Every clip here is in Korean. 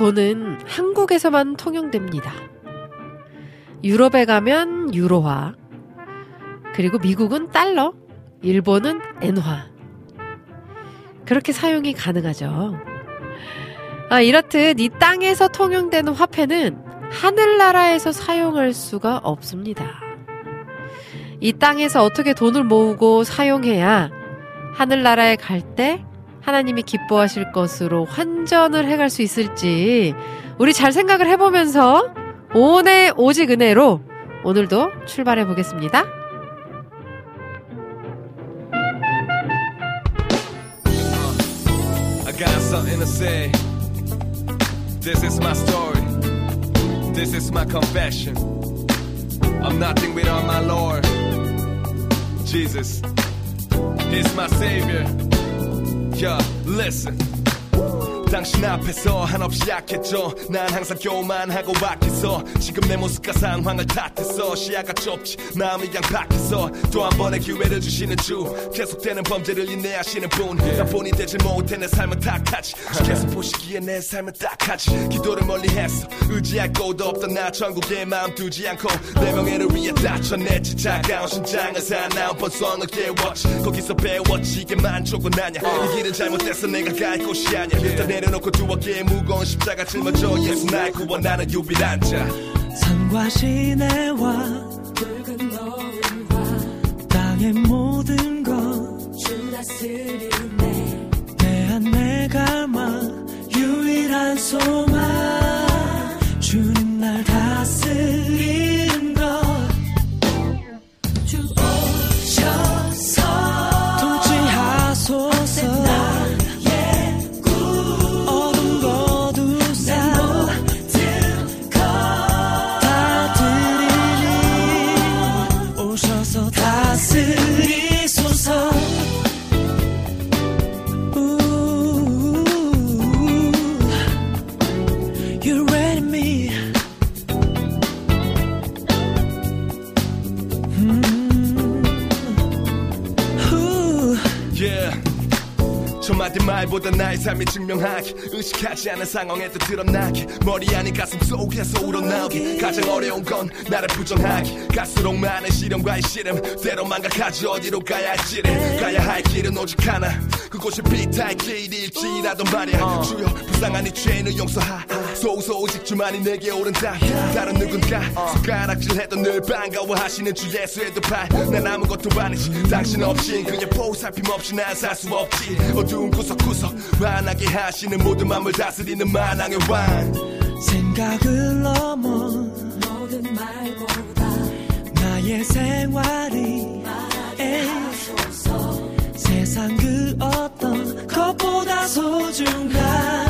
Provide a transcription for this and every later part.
돈은 한국에서만 통용됩니다. 유럽에 가면 유로화, 그리고 미국은 달러, 일본은 엔화. 그렇게 사용이 가능하죠. 아, 이렇듯 이 땅에서 통용되는 화폐는 하늘나라에서 사용할 수가 없습니다. 이 땅에서 어떻게 돈을 모으고 사용해야 하늘나라에 갈 때 하나님이 기뻐하실 것으로 환전을 해갈 수 있을지 우리 잘 생각을 해보면서 오늘 오직 은혜로 오늘도 출발해 보겠습니다. Yeah, listen. 당신 앞에서 한없이 약했죠. 난 항상 교만하고 악해서 지금 내 모습과 상황을 탓했어 시야가 좁지 마음이 양박해서. 또한 번의 기회를 주시는 주 계속되는 범죄를 인내하시는 분나 본이 되지 못해 내 삶은 탁하지 주께서 보시기에 내 삶은 딱하지 기도를 멀리 했어 의지할 곳도 없던 나 천국에 마음 두지 않고 내 명예를 위해 다쳐냈지. 차가운 심장을 사나운 번성을 깨웠지. 거기서 배웠지. 이게 만족은 아냐 이 길은 잘못돼서 내가 갈 곳이 아냐 다내 려놓고 두 어깨에 무거운 십자가 짊어져 예수 날 구원 나는 유일한 자 산과 시내와 붉은 노을과 땅의 모든 것주 다스리네 내 안내 갈망 유일한 소망 말보다 나의 삶이 증명하기. 의식하지 않은 상황에도 드러나기. 머리 아닌 가슴 속에서 우러나오기. 가장 어려운 건 나를 부정하기. 갈수록 많은 시련과의 씨름. 때로 망각하지 어디로 가야 할지를. 가야 할 길은 오직 하나. 그곳이 비타의 길일지라도 말이야. 주여 불쌍한 이 죄는 용서하. 소우소 오직 주만이 내게 오른다. 다른 누군가 손가락질해도 늘 반가워하시는 주 예수의 두팔난 아무것도 아니지. 당신 없이 그냥 보살핌 없이 난 살 수 없지. 어두운 구석구석 환하게 하시는 모든 맘을 다스리는 만왕의 왕. 생각을 넘어 모든 말보다. 나의 생활이 에이, 세상 그 어떤 것보다 소중한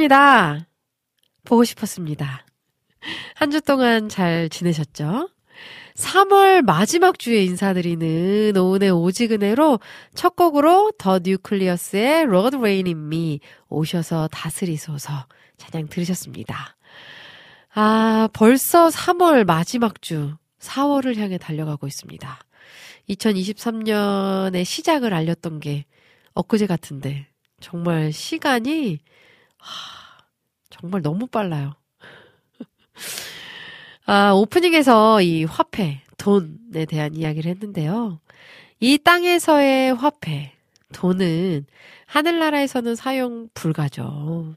반갑습니다. 보고 싶었습니다. 한 주 동안 잘 지내셨죠? 3월 마지막 주에 인사드리는 오은의 오지근해로 첫 곡으로 더 뉴클리어스의 Road Rain in Me 오셔서 다스리소서 찬양 들으셨습니다. 아, 벌써 3월 마지막 주 4월을 향해 달려가고 있습니다. 2023년의 시작을 알렸던 게 엊그제 같은데 정말 시간이 하, 정말 너무 빨라요. 아, 오프닝에서 이 화폐, 돈에 대한 이야기를 했는데요. 이 땅에서의 화폐, 돈은 하늘나라에서는 사용 불가죠.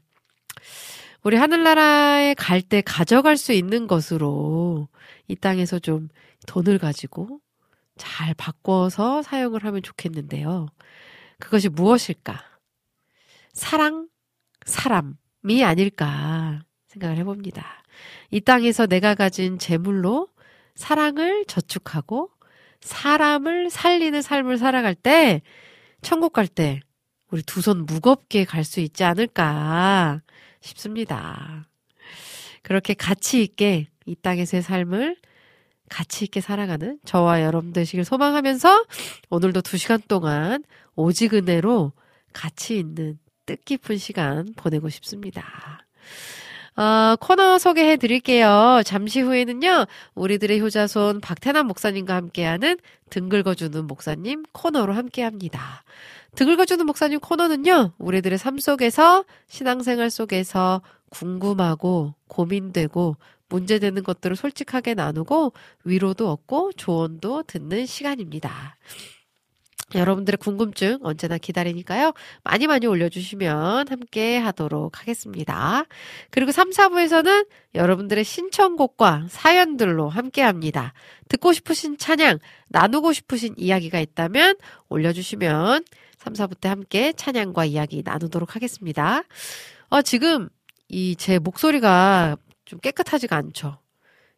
우리 하늘나라에 갈 때 가져갈 수 있는 것으로 이 땅에서 좀 돈을 가지고 잘 바꿔서 사용을 하면 좋겠는데요. 그것이 무엇일까? 사랑, 사람이 아닐까 생각을 해봅니다. 이 땅에서 내가 가진 재물로 사랑을 저축하고 사람을 살리는 삶을 살아갈 때 천국 갈 때 우리 두 손 무겁게 갈 수 있지 않을까 싶습니다. 그렇게 가치 있게 이 땅에서의 삶을 가치 있게 살아가는 저와 여러분 되시길 소망하면서 오늘도 두 시간 동안 오직 은혜로 가치 있는 뜻깊은 시간 보내고 싶습니다. 어, 코너 소개해 드릴게요. 잠시 후에는요, 우리들의 효자손 박태남 목사님과 함께하는 등 긁어주는 목사님 코너로 함께 합니다. 등 긁어주는 목사님 코너는요, 우리들의 삶 속에서, 신앙생활 속에서 궁금하고 고민되고 문제되는 것들을 솔직하게 나누고 위로도 얻고 조언도 듣는 시간입니다. 여러분들의 궁금증 언제나 기다리니까요. 많이 많이 올려주시면 함께 하도록 하겠습니다. 그리고 3, 4부에서는 여러분들의 신청곡과 사연들로 함께 합니다. 듣고 싶으신 찬양, 나누고 싶으신 이야기가 있다면 올려주시면 3, 4부 때 함께 찬양과 이야기 나누도록 하겠습니다. 어, 지금 이 제 목소리가 좀 깨끗하지가 않죠.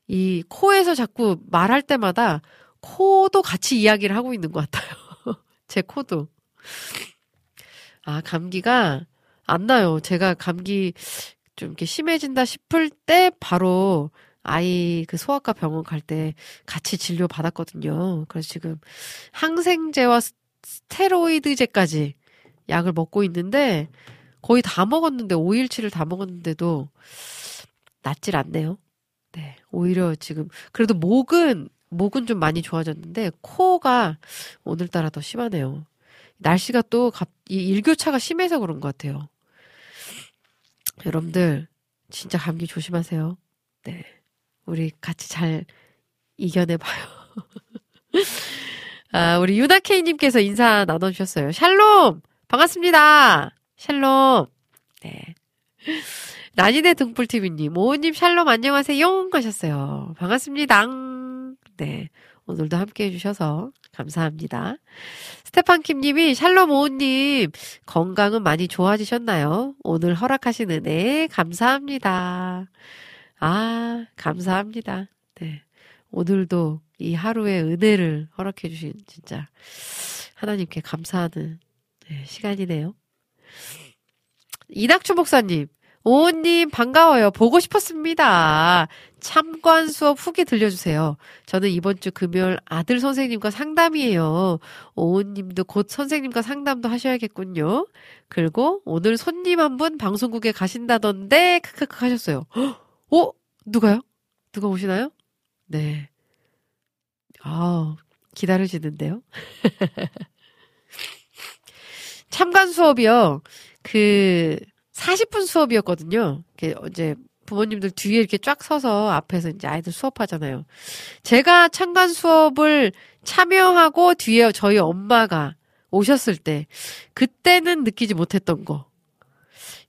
이 코에서 자꾸 말할 때마다 코도 같이 이야기를 하고 있는 것 같아요. 제 코도. 아, 감기가 안 나요. 제가 감기 좀 이렇게 심해진다 싶을 때 바로 아이 그 소아과 병원 갈 때 같이 진료 받았거든요. 그래서 지금 항생제와 스- 스테로이드제까지 약을 먹고 있는데 거의 다 먹었는데 5일치를 다 먹었는데도 낫질 않네요. 네. 오히려 지금 그래도 목은 목은 좀 많이 좋아졌는데 코가 오늘따라 더 심하네요. 날씨가 또 갑, 이 일교차가 심해서 그런 것 같아요. 여러분들 진짜 감기 조심하세요. 네. 우리 같이 잘 이겨내봐요. 아, 우리 유나케이님께서 인사 나눠주셨어요. 샬롬! 반갑습니다! 샬롬! 네. 난이네 등불TV님, 오우님 샬롬 안녕하세요! 하셨어요. 반갑습니다. 네. 오늘도 함께 해주셔서 감사합니다. 스테판킴님이 샬롬 오우님 건강은 많이 좋아지셨나요? 오늘 허락하신 은혜 감사합니다. 아 감사합니다. 네 오늘도 이 하루의 은혜를 허락해 주신 진짜 하나님께 감사하는 네, 시간이네요. 이낙주 목사님, 오호님 반가워요. 보고 싶었습니다. 참관 수업 후기 들려주세요. 저는 이번 주 금요일 아들 선생님과 상담이에요. 오호님도 곧 선생님과 상담도 하셔야겠군요. 그리고 오늘 손님 한 분 방송국에 가신다던데 크크크 하셨어요. 헉, 어? 누가요? 누가 오시나요? 네. 아, 기다려지는데요. 참관 수업이요. 그 40분 수업이었거든요. 이제 부모님들 뒤에 이렇게 쫙 서서 앞에서 이제 아이들 수업하잖아요. 제가 참관 수업을 참여하고 뒤에 저희 엄마가 오셨을 때 그때는 느끼지 못했던 거.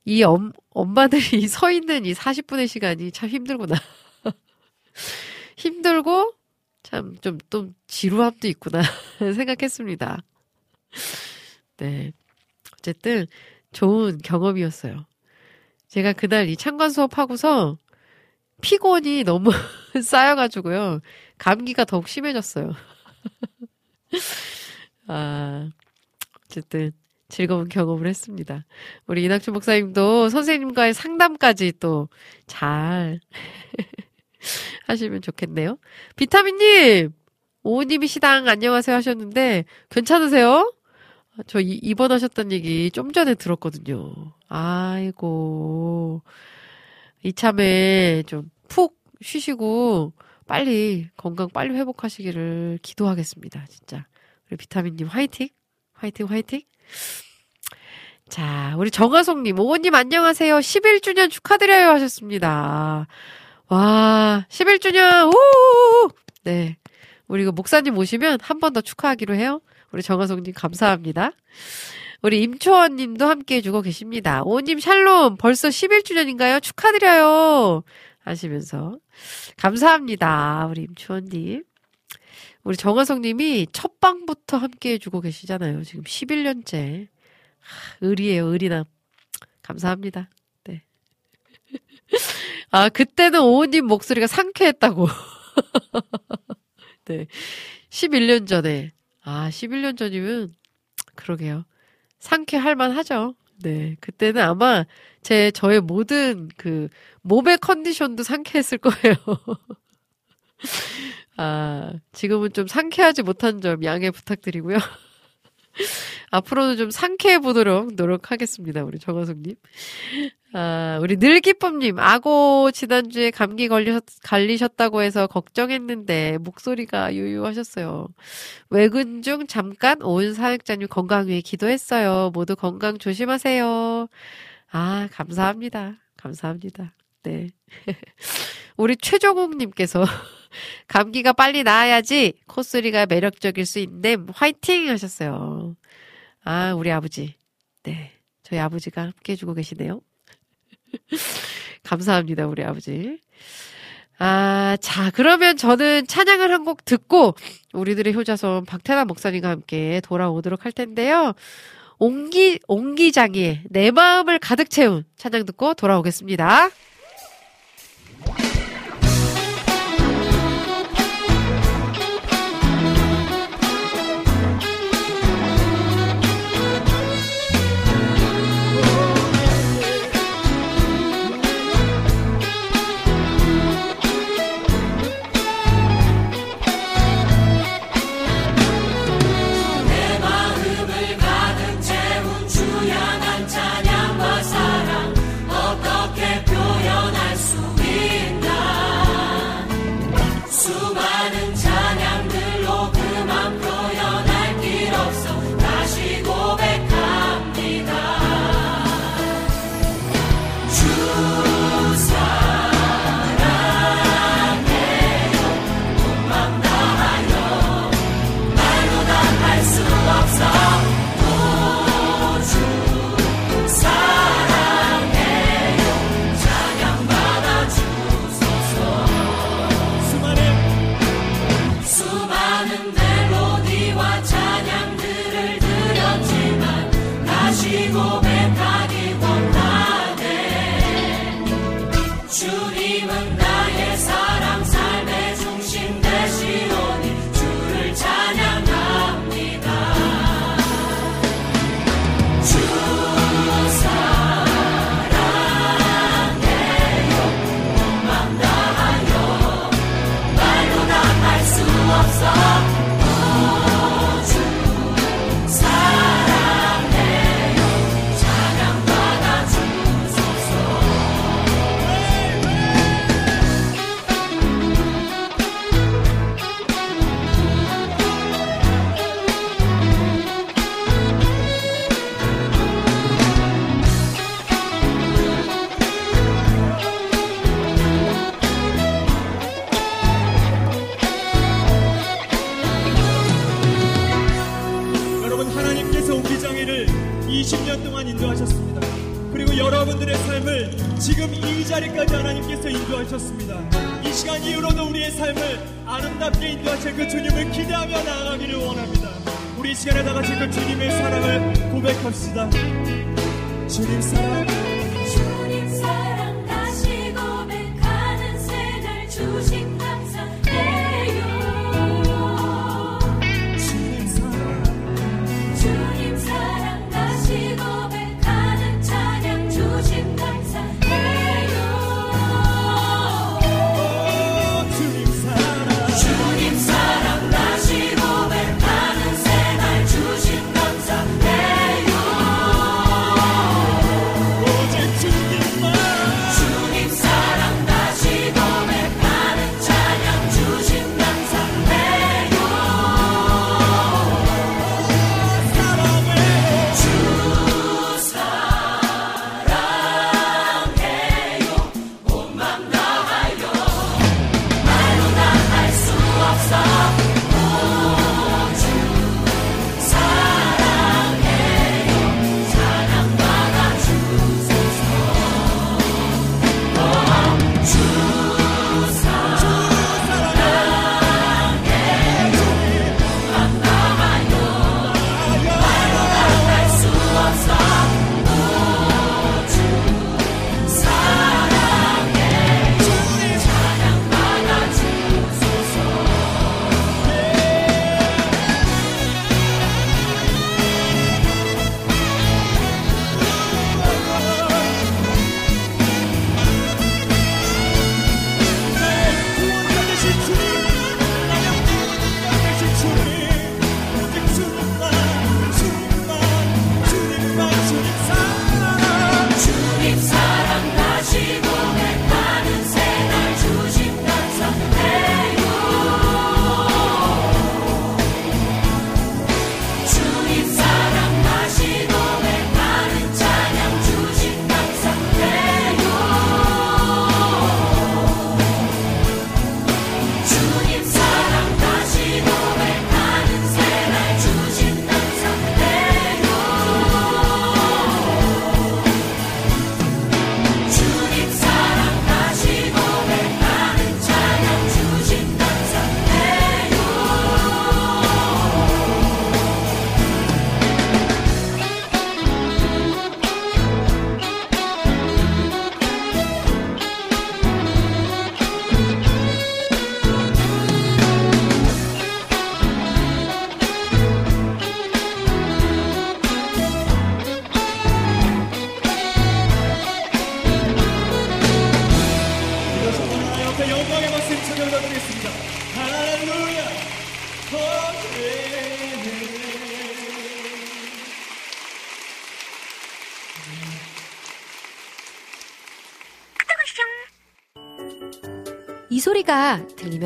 이 엄, 엄마들이 서 있는 이 40분의 시간이 참 힘들구나. 힘들고 참 좀좀 지루함도 있구나 생각했습니다. 네. 어쨌든 좋은 경험이었어요. 제가 그날 이 참관 수업하고서 피곤이 너무 쌓여가지고요. 감기가 더욱 심해졌어요. 아, 어쨌든 즐거운 경험을 했습니다. 우리 이낙준 목사님도 선생님과의 상담까지 또 잘 하시면 좋겠네요. 비타민님! 오우님이 시당 안녕하세요 하셨는데 괜찮으세요? 저 이, 입원하셨던 얘기 좀 전에 들었거든요. 아이고. 이참에 좀 푹 쉬시고 빨리 건강 빨리 회복하시기를 기도하겠습니다. 진짜. 우리 비타민님 화이팅! 화이팅, 화이팅! 자, 우리 정화송님, 오호님 안녕하세요. 11주년 축하드려요 하셨습니다. 와, 11주년, 우! 네. 우리 그 목사님 오시면 한 번 더 축하하기로 해요. 우리 정화송님 감사합니다. 우리 임초원 님도 함께 해주고 계십니다. 오님 샬롬, 벌써 11주년인가요? 축하드려요. 하시면서. 감사합니다. 우리 임초원 님. 우리 정화성 님이 첫 방부터 함께 해주고 계시잖아요. 지금 11년째. 의리에요, 의리남. 감사합니다. 네. 아, 그때는 오님 목소리가 상쾌했다고. 네. 11년 전에. 아, 11년 전이면, 그러게요. 상쾌할 만하죠. 네. 그때는 아마 제, 저의 모든 그, 몸의 컨디션도 상쾌했을 거예요. 아, 지금은 좀 상쾌하지 못한 점 양해 부탁드리고요. 앞으로는 좀 상쾌해 보도록 노력하겠습니다. 우리 정화숙님. 아, 우리 늘기쁨님, 아고 지난주에 감기 걸리셨, 갈리셨다고 해서 걱정했는데 목소리가 유유하셨어요. 외근 중 잠깐 온 사역자님 건강 위해 기도했어요. 모두 건강 조심하세요. 아, 감사합니다. 감사합니다. 네. 우리 최종욱님께서 감기가 빨리 나아야지 콧소리가 매력적일 수 있네. 화이팅 하셨어요. 아, 우리 아버지. 네. 저희 아버지가 함께 해주고 계시네요. 감사합니다, 우리 아버지. 아, 자, 그러면 저는 찬양을 한 곡 듣고 우리들의 효자손 박태남 목사님과 함께 돌아오도록 할 텐데요. 옹기, 옹기장의 내 마음을 가득 채운 찬양 듣고 돌아오겠습니다.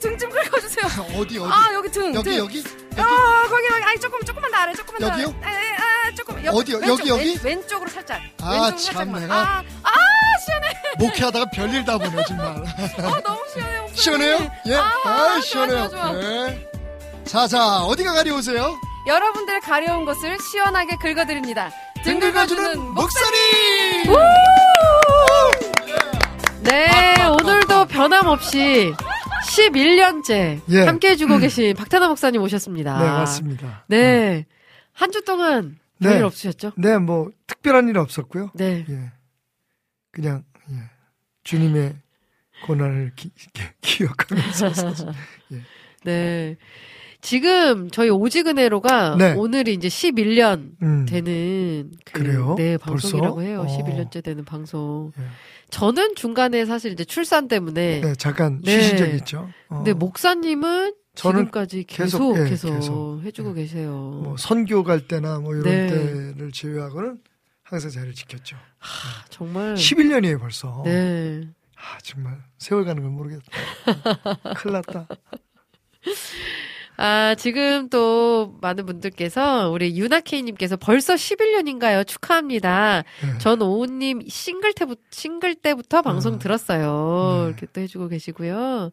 등 좀 긁어주세요. 어디 어디? 아, 여기 등. 여기 등. 여기? 아, 거기, 거기. 아니, 조금, 조금만 더 아래, 조금만 더 여기요? 아래. 에, 에, 아, 조금. 옆, 어디요? 왼쪽, 여기, 여기? 왼, 왼쪽으로 살짝. 아, 참. 내가. 아, 아, 시원해. 목회하다가 별일 다 보네 정말. 어, 너무 시원해, 목사님. 시원해요? 예. 아, 아, 좋아, 시원해요. 좋아, 좋아. 네. 자, 자, 어디가 가려우세요? 여러분들의 가려운 곳을 시원하게 긁어드립니다. 등 긁어주는 목소리! 네, 오늘도 변함없이 11년째 예. 함께 해주고 계신 박태나 목사님 오셨습니다. 네, 맞습니다. 네. 한주 동안 별일 네. 없으셨죠? 네, 뭐 특별한 일 없었고요. 네. 예. 그냥 예. 주님의 고난을 기, 기, 억하면서 네. 지금 저희 오지근해로가 네. 오늘이 이제 11년 음. 되는 그 그래요? 네, 벌써? 방송이라고 해요. 어. 11년째 되는 방송. 예. 저는 중간에 사실 이제 출산 때문에 네, 잠깐 네. 쉬신 적이 있죠. 어. 근데 목사님은 지금까지 계속 계속, 계속, 예, 계속. 해주고 계세요. 뭐 선교 갈 때나 뭐 이런 네. 때를 제외하고는 항상 자리를 지켰죠. 하, 정말 11년이에요 벌써. 네. 아 정말 세월 가는 걸 모르겠다. 큰일 났다. 아, 지금 또 많은 분들께서 우리 유나케이님께서 벌써 11년인가요? 축하합니다. 네. 전 오우님 싱글 때부터, 싱글 때부터 방송 어. 들었어요. 네. 이렇게 또 해주고 계시고요.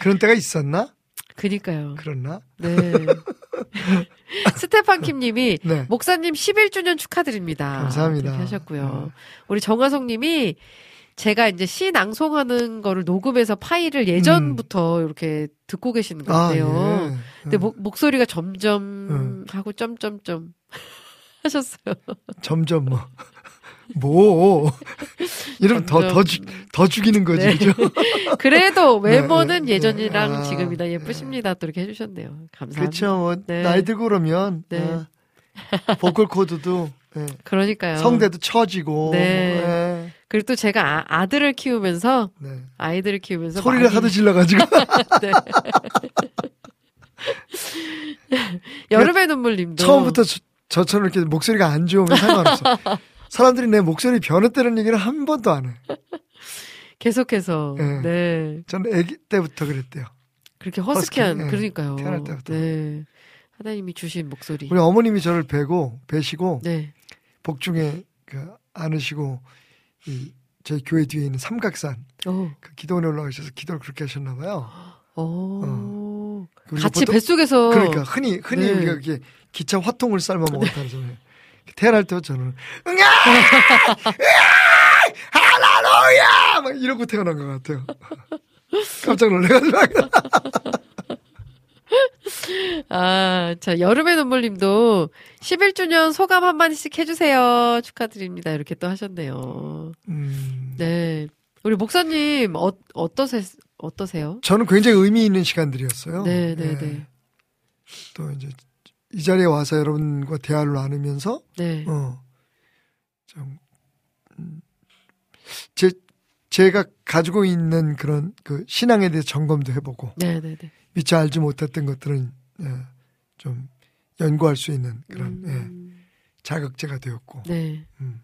그런 때가 있었나? 그니까요. 그렇나? 네. 스테판 킴님이 네. 목사님 11주년 축하드립니다. 감사합니다. 이렇게 하셨고요. 네. 우리 정화성님이 제가 이제 시 낭송하는 거를 녹음해서 파일을 예전부터 이렇게 듣고 계시는 것 음. 아, 같아요. 예. 근데 목, 목소리가 점점 음. 하고 점점점 하셨어요. 점점 뭐. 뭐 이러면 더더 더 죽이는 거지 네. 그죠? 그래도 네, 외모는 네, 예전이랑 네. 아, 지금이나 예쁘십니다. 또 이렇게 해주셨네요. 감사합니다. 그렇죠. 뭐 네. 나이 들고 그러면 네. 아, 보컬 코드도 예, 그러니까요. 성대도 처지고 네. 예, 그리고 또 제가 아, 들을 키우면서 네. 아이들을 키우면서 소리를 많이- 하도 질러가지고 네. 여름의 눈물님도 처음부터 저, 저처럼 이렇게 목소리가 안 좋으면 상관없어. 사람들이 내 목소리 변했다는 얘기를 한 번도 안 해. 계속해서 네. 네 저는 아기 때부터 그랬대요. 그렇게 허스키한 허스키, 네. 그러니까요. 태어날 때부터. 네 하나님이 주신 목소리. 우리 어머님이 저를 베고 베시고 네. 복중에 그 안으시고 이 저희 교회 뒤에 있는 삼각산 어. 그 기도원에 올라가셔서 기도를 그렇게 하셨나 봐요. 어. 그리고 같이 보통- 뱃속에서 그러니까 흔히 흔히 네. 우리가 이렇게 기차 화통을 삶아 먹었다는 소리. 태어날 때부터 저는 응아 할렐루야 막 이러고 태어난 것 같아요. 깜짝 놀래가지고 아, 자, 여름의 눈물님도 11주년 소감 한마디씩 해주세요. 축하드립니다. 이렇게 또 하셨네요. 음, 네. 우리 목사님, 어, 어떠세, 어떠세요? 저는 굉장히 의미 있는 시간들이었어요. 네, 네, 예. 네. 또 이제 이 자리에 와서 여러분과 대화를 나누면서 네. 어, 좀, 음, 제, 제가 가지고 있는 그런 그 신앙에 대해서 점검도 해보고, 네, 네, 네. 미처 알지 못했던 것들은, 예, 좀 연구할 수 있는 그런, 예, 음, 자극제가 되었고, 네. 음,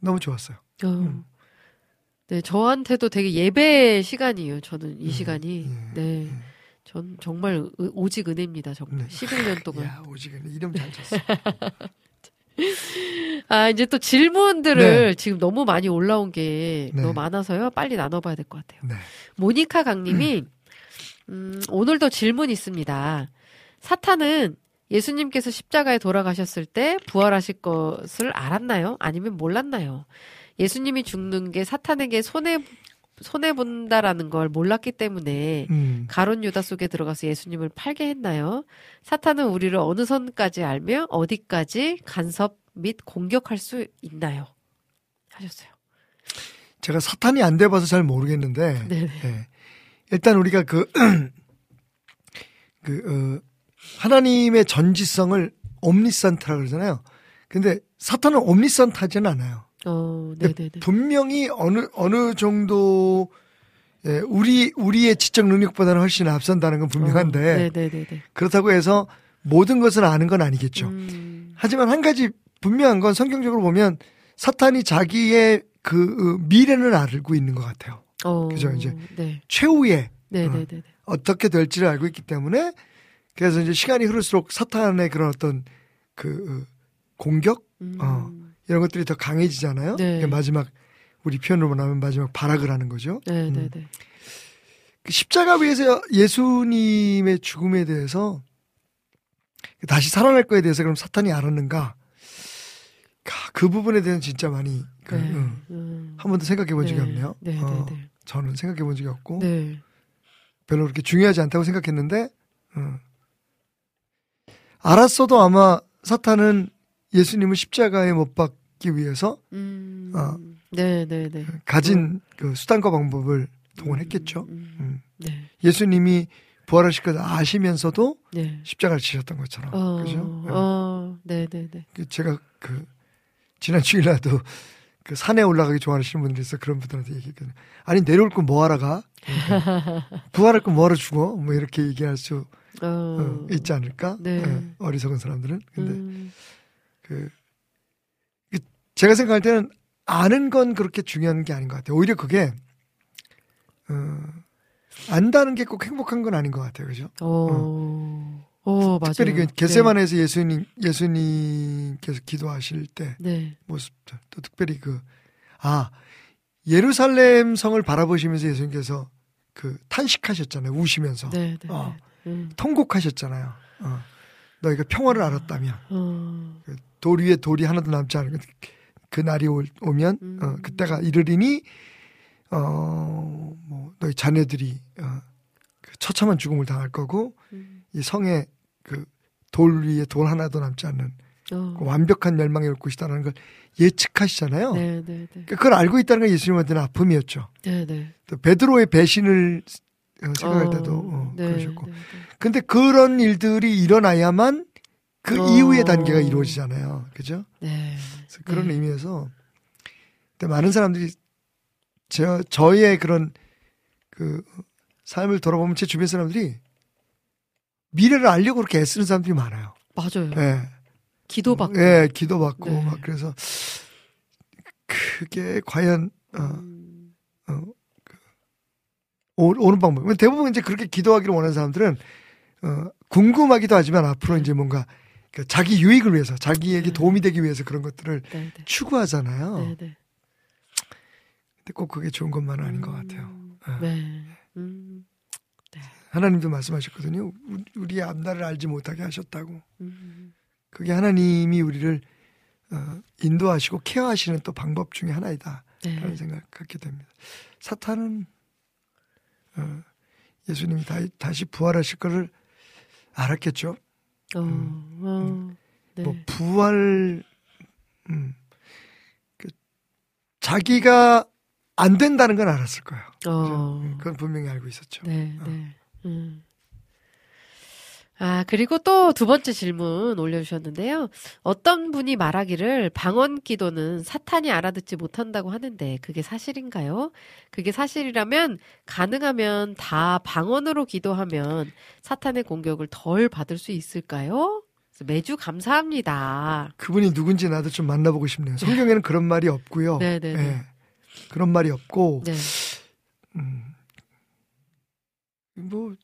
너무 좋았어요. 어. 음. 네, 저한테도 되게 예배 시간이에요. 저는 이 음, 시간이. 예, 네. 예. 전 정말 의- 오직 은혜입니다. 정말. 네. 11년 동안. 야, 오직 이름 잘 쳤어. 아, 이제 또 질문들을 네. 지금 너무 많이 올라온 게 네. 너무 많아서요. 빨리 나눠봐야 될 것 같아요. 네. 모니카 강님이, 음, 오늘도 질문 있습니다. 사탄은 예수님께서 십자가에 돌아가셨을 때 부활하실 것을 알았나요? 아니면 몰랐나요? 예수님이 죽는 게 사탄에게 손해, 손해 본다라는 걸 몰랐기 때문에 음, 가론 유다 속에 들어가서 예수님을 팔게 했나요? 사탄은 우리를 어느 선까지 알며 어디까지 간섭 및 공격할 수 있나요? 하셨어요. 제가 사탄이 안 돼봐서 잘 모르겠는데. 예. 일단 우리가 그, 그, 어, 하나님의 전지성을 옴니선트라 그러잖아요. 근데 사탄은 옴니선트하지는 않아요. 어, 근데 네네네. 분명히 어느, 어느 정도, 예, 우리, 우리의 지적 능력보다는 훨씬 앞선다는 건 분명한데, 어. 그렇다고 해서 모든 것을 아는 건 아니겠죠. 음, 하지만 한 가지 분명한 건 성경적으로 보면 사탄이 자기의 그 어, 미래는 알고 있는 것 같아요. 어, 그죠, 이제. 네. 최후의 네네네. 어떻게 될지를 알고 있기 때문에 그래서 이제 시간이 흐를수록 사탄의 그런 어떤 그 어, 공격 음, 어. 이런 것들이 더 강해지잖아요. 네. 그게 마지막 우리 표현으로 하면 마지막 발악을 하는 거죠. 네네네. 그 십자가 위에서 예수님의 죽음에 대해서 다시 살아날 거에 대해서 그럼 사탄이 알았는가? 아, 그 부분에 대해서 진짜 많이 그, 네. 응, 음. 한 번도 생각해 본 적이 네. 없네요. 네, 어. 네, 네. 저는 생각해 본 적이 없고 네. 별로 그렇게 중요하지 않다고 생각했는데 어. 알았어도 아마 사탄은 예수님을 십자가에 못 박기 위해서 음. 어. 네, 네, 네. 가진 그 수단과 방법을 동원했겠죠. 음. 음. 네. 예수님이 부활하실 걸 아시면서도 네. 십자가를 지셨던 것처럼 어, 그죠? 어. 어, 네, 네, 네. 그 제가 그 지난 주일날도 그 산에 올라가기 좋아하시는 분들이 있어 그런 분들한테 얘기했거든요. 아니 내려올 건 뭐하러 가? 그러니까 부활할 건 뭐하러 죽어? 뭐 이렇게 얘기할 수 어, 어, 있지 않을까? 네. 예, 어리석은 사람들은. 근데 음, 그, 그 제가 생각할 때는 아는 건 그렇게 중요한 게 아닌 것 같아요. 오히려 그게 어, 안다는 게 꼭 행복한 건 아닌 것 같아요. 그죠? 어, 어, 맞아요. 특별히 그 겟세만에서 예수님 예수님께서 기도하실 때 네. 모습들 또 특별히 그 아 예루살렘 성을 바라보시면서 예수님께서 그 탄식하셨잖아요. 우시면서 네, 네. 어. 네. 음, 통곡하셨잖아요. 어. 너희가 평화를 알았다면 어, 돌 위에 돌이 하나도 남지 않은 그, 그 날이 올, 오면 음. 어, 그때가 이르리니 어뭐 너희 자녀들이 어, 그 처참한 죽음을 당할 거고 음, 이 성에 그돌 위에 돌 하나도 남지 않는 어. 그 완벽한 멸망이 올 것이다라는 걸 예측하시잖아요. 네, 네, 네. 그러니까 그걸 알고 있다는 건 예수님한테는 아픔이었죠. 네, 네. 또 베드로의 배신을 어, 생각할 어, 때도 어, 네, 그러셨고. 근데 그런 일들이 일어나야만 그 어. 이후의 단계가 이루어지잖아요. 그죠? 네. 그래서 그런 네. 의미에서 근데 많은 사람들이 저 저의 그런 그 삶을 돌아보면 제 주변 사람들이 미래를 알려고 그렇게 애쓰는 사람들이 많아요. 맞아요. 예. 기도받고. 예, 기도받고 네. 막 그래서 그게 과연 어, 음, 어, 그, 오, 오는 방법. 대부분 이제 그렇게 기도하기를 원하는 사람들은 어, 궁금하기도 하지만 앞으로 이제 뭔가 그 자기 유익을 위해서, 자기에게 네. 도움이 되기 위해서 그런 것들을 네, 네. 추구하잖아요. 네, 네. 근데 꼭 그게 좋은 것만은 아닌 것 같아요. 음, 어. 네. 음, 하나님도 말씀하셨거든요. 우- 우리의 앞날을 알지 못하게 하셨다고. 음, 그게 하나님이 우리를 어, 인도하시고 케어하시는 또 방법 중에 하나이다. 라는 네. 생각 갖게 됩니다. 사탄은 어, 예수님이 다, 다시 부활하실 거를 알았겠죠. 어, 어, 네. 뭐 부활 음, 그 자기가 안 된다는 건 알았을 거예요. 어, 그죠? 그건 분명히 알고 있었죠. 네, 어. 네. 음. 아, 그리고 또 두 번째 질문 올려주셨는데요. 어떤 분이 말하기를 방언 기도는 사탄이 알아듣지 못한다고 하는데 그게 사실인가요? 그게 사실이라면 가능하면 다 방언으로 기도하면 사탄의 공격을 덜 받을 수 있을까요? 매주 감사합니다. 그분이 누군지 나도 좀 만나보고 싶네요. 성경에는 그런 말이 없고요. 네, 네, 네. 예. 그런 말이 없고 네. 음, 뭐,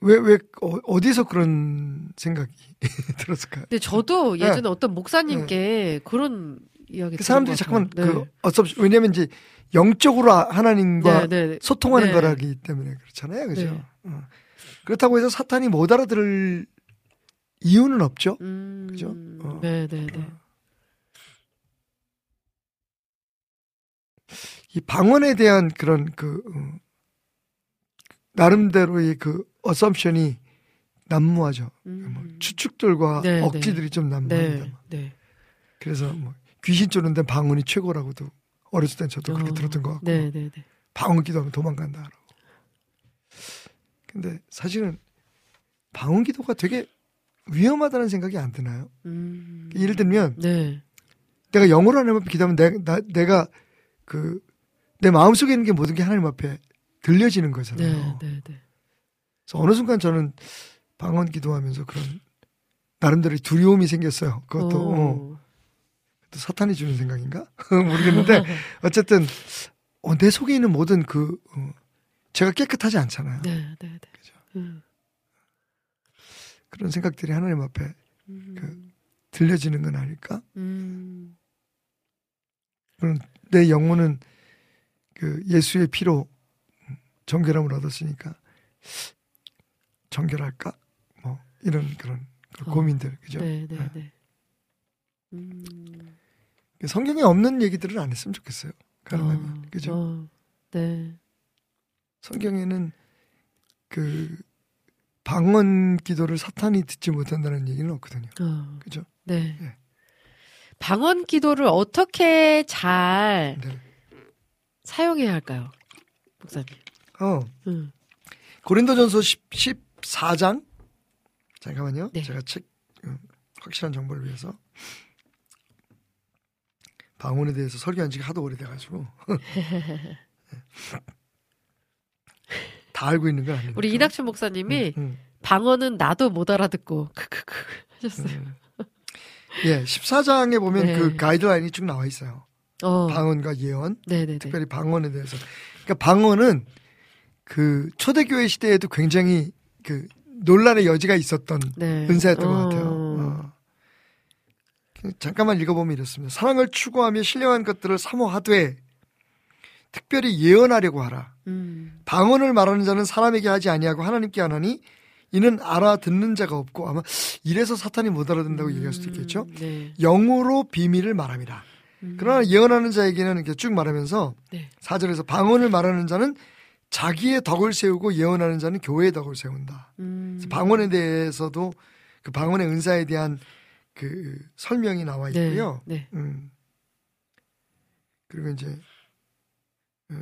왜, 왜, 어, 디서 그런 생각이 들었을까요? 근데 저도 네. 예전에 어떤 목사님께 그런 이야기 그 사람들이 것 잠깐만, 같아요. 그, 어서, 왜냐면 이제, 영적으로 아- 하나님과 네, 네. 소통하는 네. 거라기 때문에 그렇잖아요. 그죠? 네. 어. 그렇다고 해서 사탄이 못 알아들을 이유는 없죠. 음, 그죠? 어. 네, 네, 네. 이 방언에 대한 그런 그, 어, 나름대로의 그, 어썸션이 난무하죠. 음. 뭐 추측들과 네, 억지들이 좀 난무합니다. 네, 네. 그래서 뭐 귀신 쫓는 데 방언이 최고라고도 어렸을 땐 저도 그렇게 어, 들었던 것 같고 네, 네, 네. 방언 기도하면 도망간다 라고. 근데 사실은 방언 기도가 되게 위험하다는 생각이 안 드나요? 음. 예를 들면 네. 내가 영어로 하나님 앞에 기도하면 내, 나, 내가 그 내 마음속에 있는 게 모든 게 하나님 앞에 들려지는 거잖아요. 네, 네, 네. 그래서 어느 순간 저는 방언 기도하면서 그런 나름대로 두려움이 생겼어요. 그것도 어. 어. 또 사탄이 주는 생각인가? 모르겠는데 어쨌든 어, 내 속에 있는 모든 그 어, 제가 깨끗하지 않잖아요. 네, 네, 네. 그죠. 음. 그런 생각들이 하나님 앞에 음. 그 들려지는 건 아닐까? 음. 그런 내 영혼은 그 예수의 피로 정결함을 얻었으니까 정결할까? 뭐 이런 그런 그 어. 고민들 그죠? 네, 네, 네. 네. 음. 성경에 없는 얘기들은 안 했으면 좋겠어요. 가능하면 어, 그죠? 어. 네. 성경에는 그 방언 기도를 사탄이 듣지 못한다는 얘기는 없거든요. 어, 그죠? 네. 예. 방언 기도를 어떻게 잘 네. 사용해야 할까요? 목사님. 어, 음. 고린도전서 10, 14장 잠깐만요. 네. 제가 책 음, 확실한 정보를 위해서 방언에 대해서 설교한 지가 하도 오래돼가지고 다 알고 있는 건 아니에요. 우리 이낙춘 목사님이 음, 방언은 나도 못 알아듣고 크크크 하셨어요. 음. 예, 14장에 보면 네. 그 가이드라인이 쭉 나와 있어요. 어. 방언과 예언, 네네네. 특별히 방언에 대해서. 그러니까 방언은 그 초대교회 시대에도 굉장히 그 논란의 여지가 있었던 네. 은사였던 것 어. 같아요. 어. 잠깐만 읽어보면 이렇습니다. 사랑을 추구하며 신령한 것들을 사모하되 특별히 예언하려고 하라. 음. 방언을 말하는 자는 사람에게 하지 아니하고 하나님께 하나니 이는 알아듣는 자가 없고 아마 이래서 사탄이 못 알아듣는다고 얘기할 수도 있겠죠. 음, 네. 영으로 비밀을 말합니다. 음. 그러나 예언하는 자에게는 이렇게 쭉 말하면서 네. 사절에서 방언을 말하는 자는 자기의 덕을 세우고 예언하는 자는 교회의 덕을 세운다. 음. 방언에 대해서도 그 방언의 은사에 대한 그 설명이 나와 네. 있고요. 네. 음. 그리고 이제 어,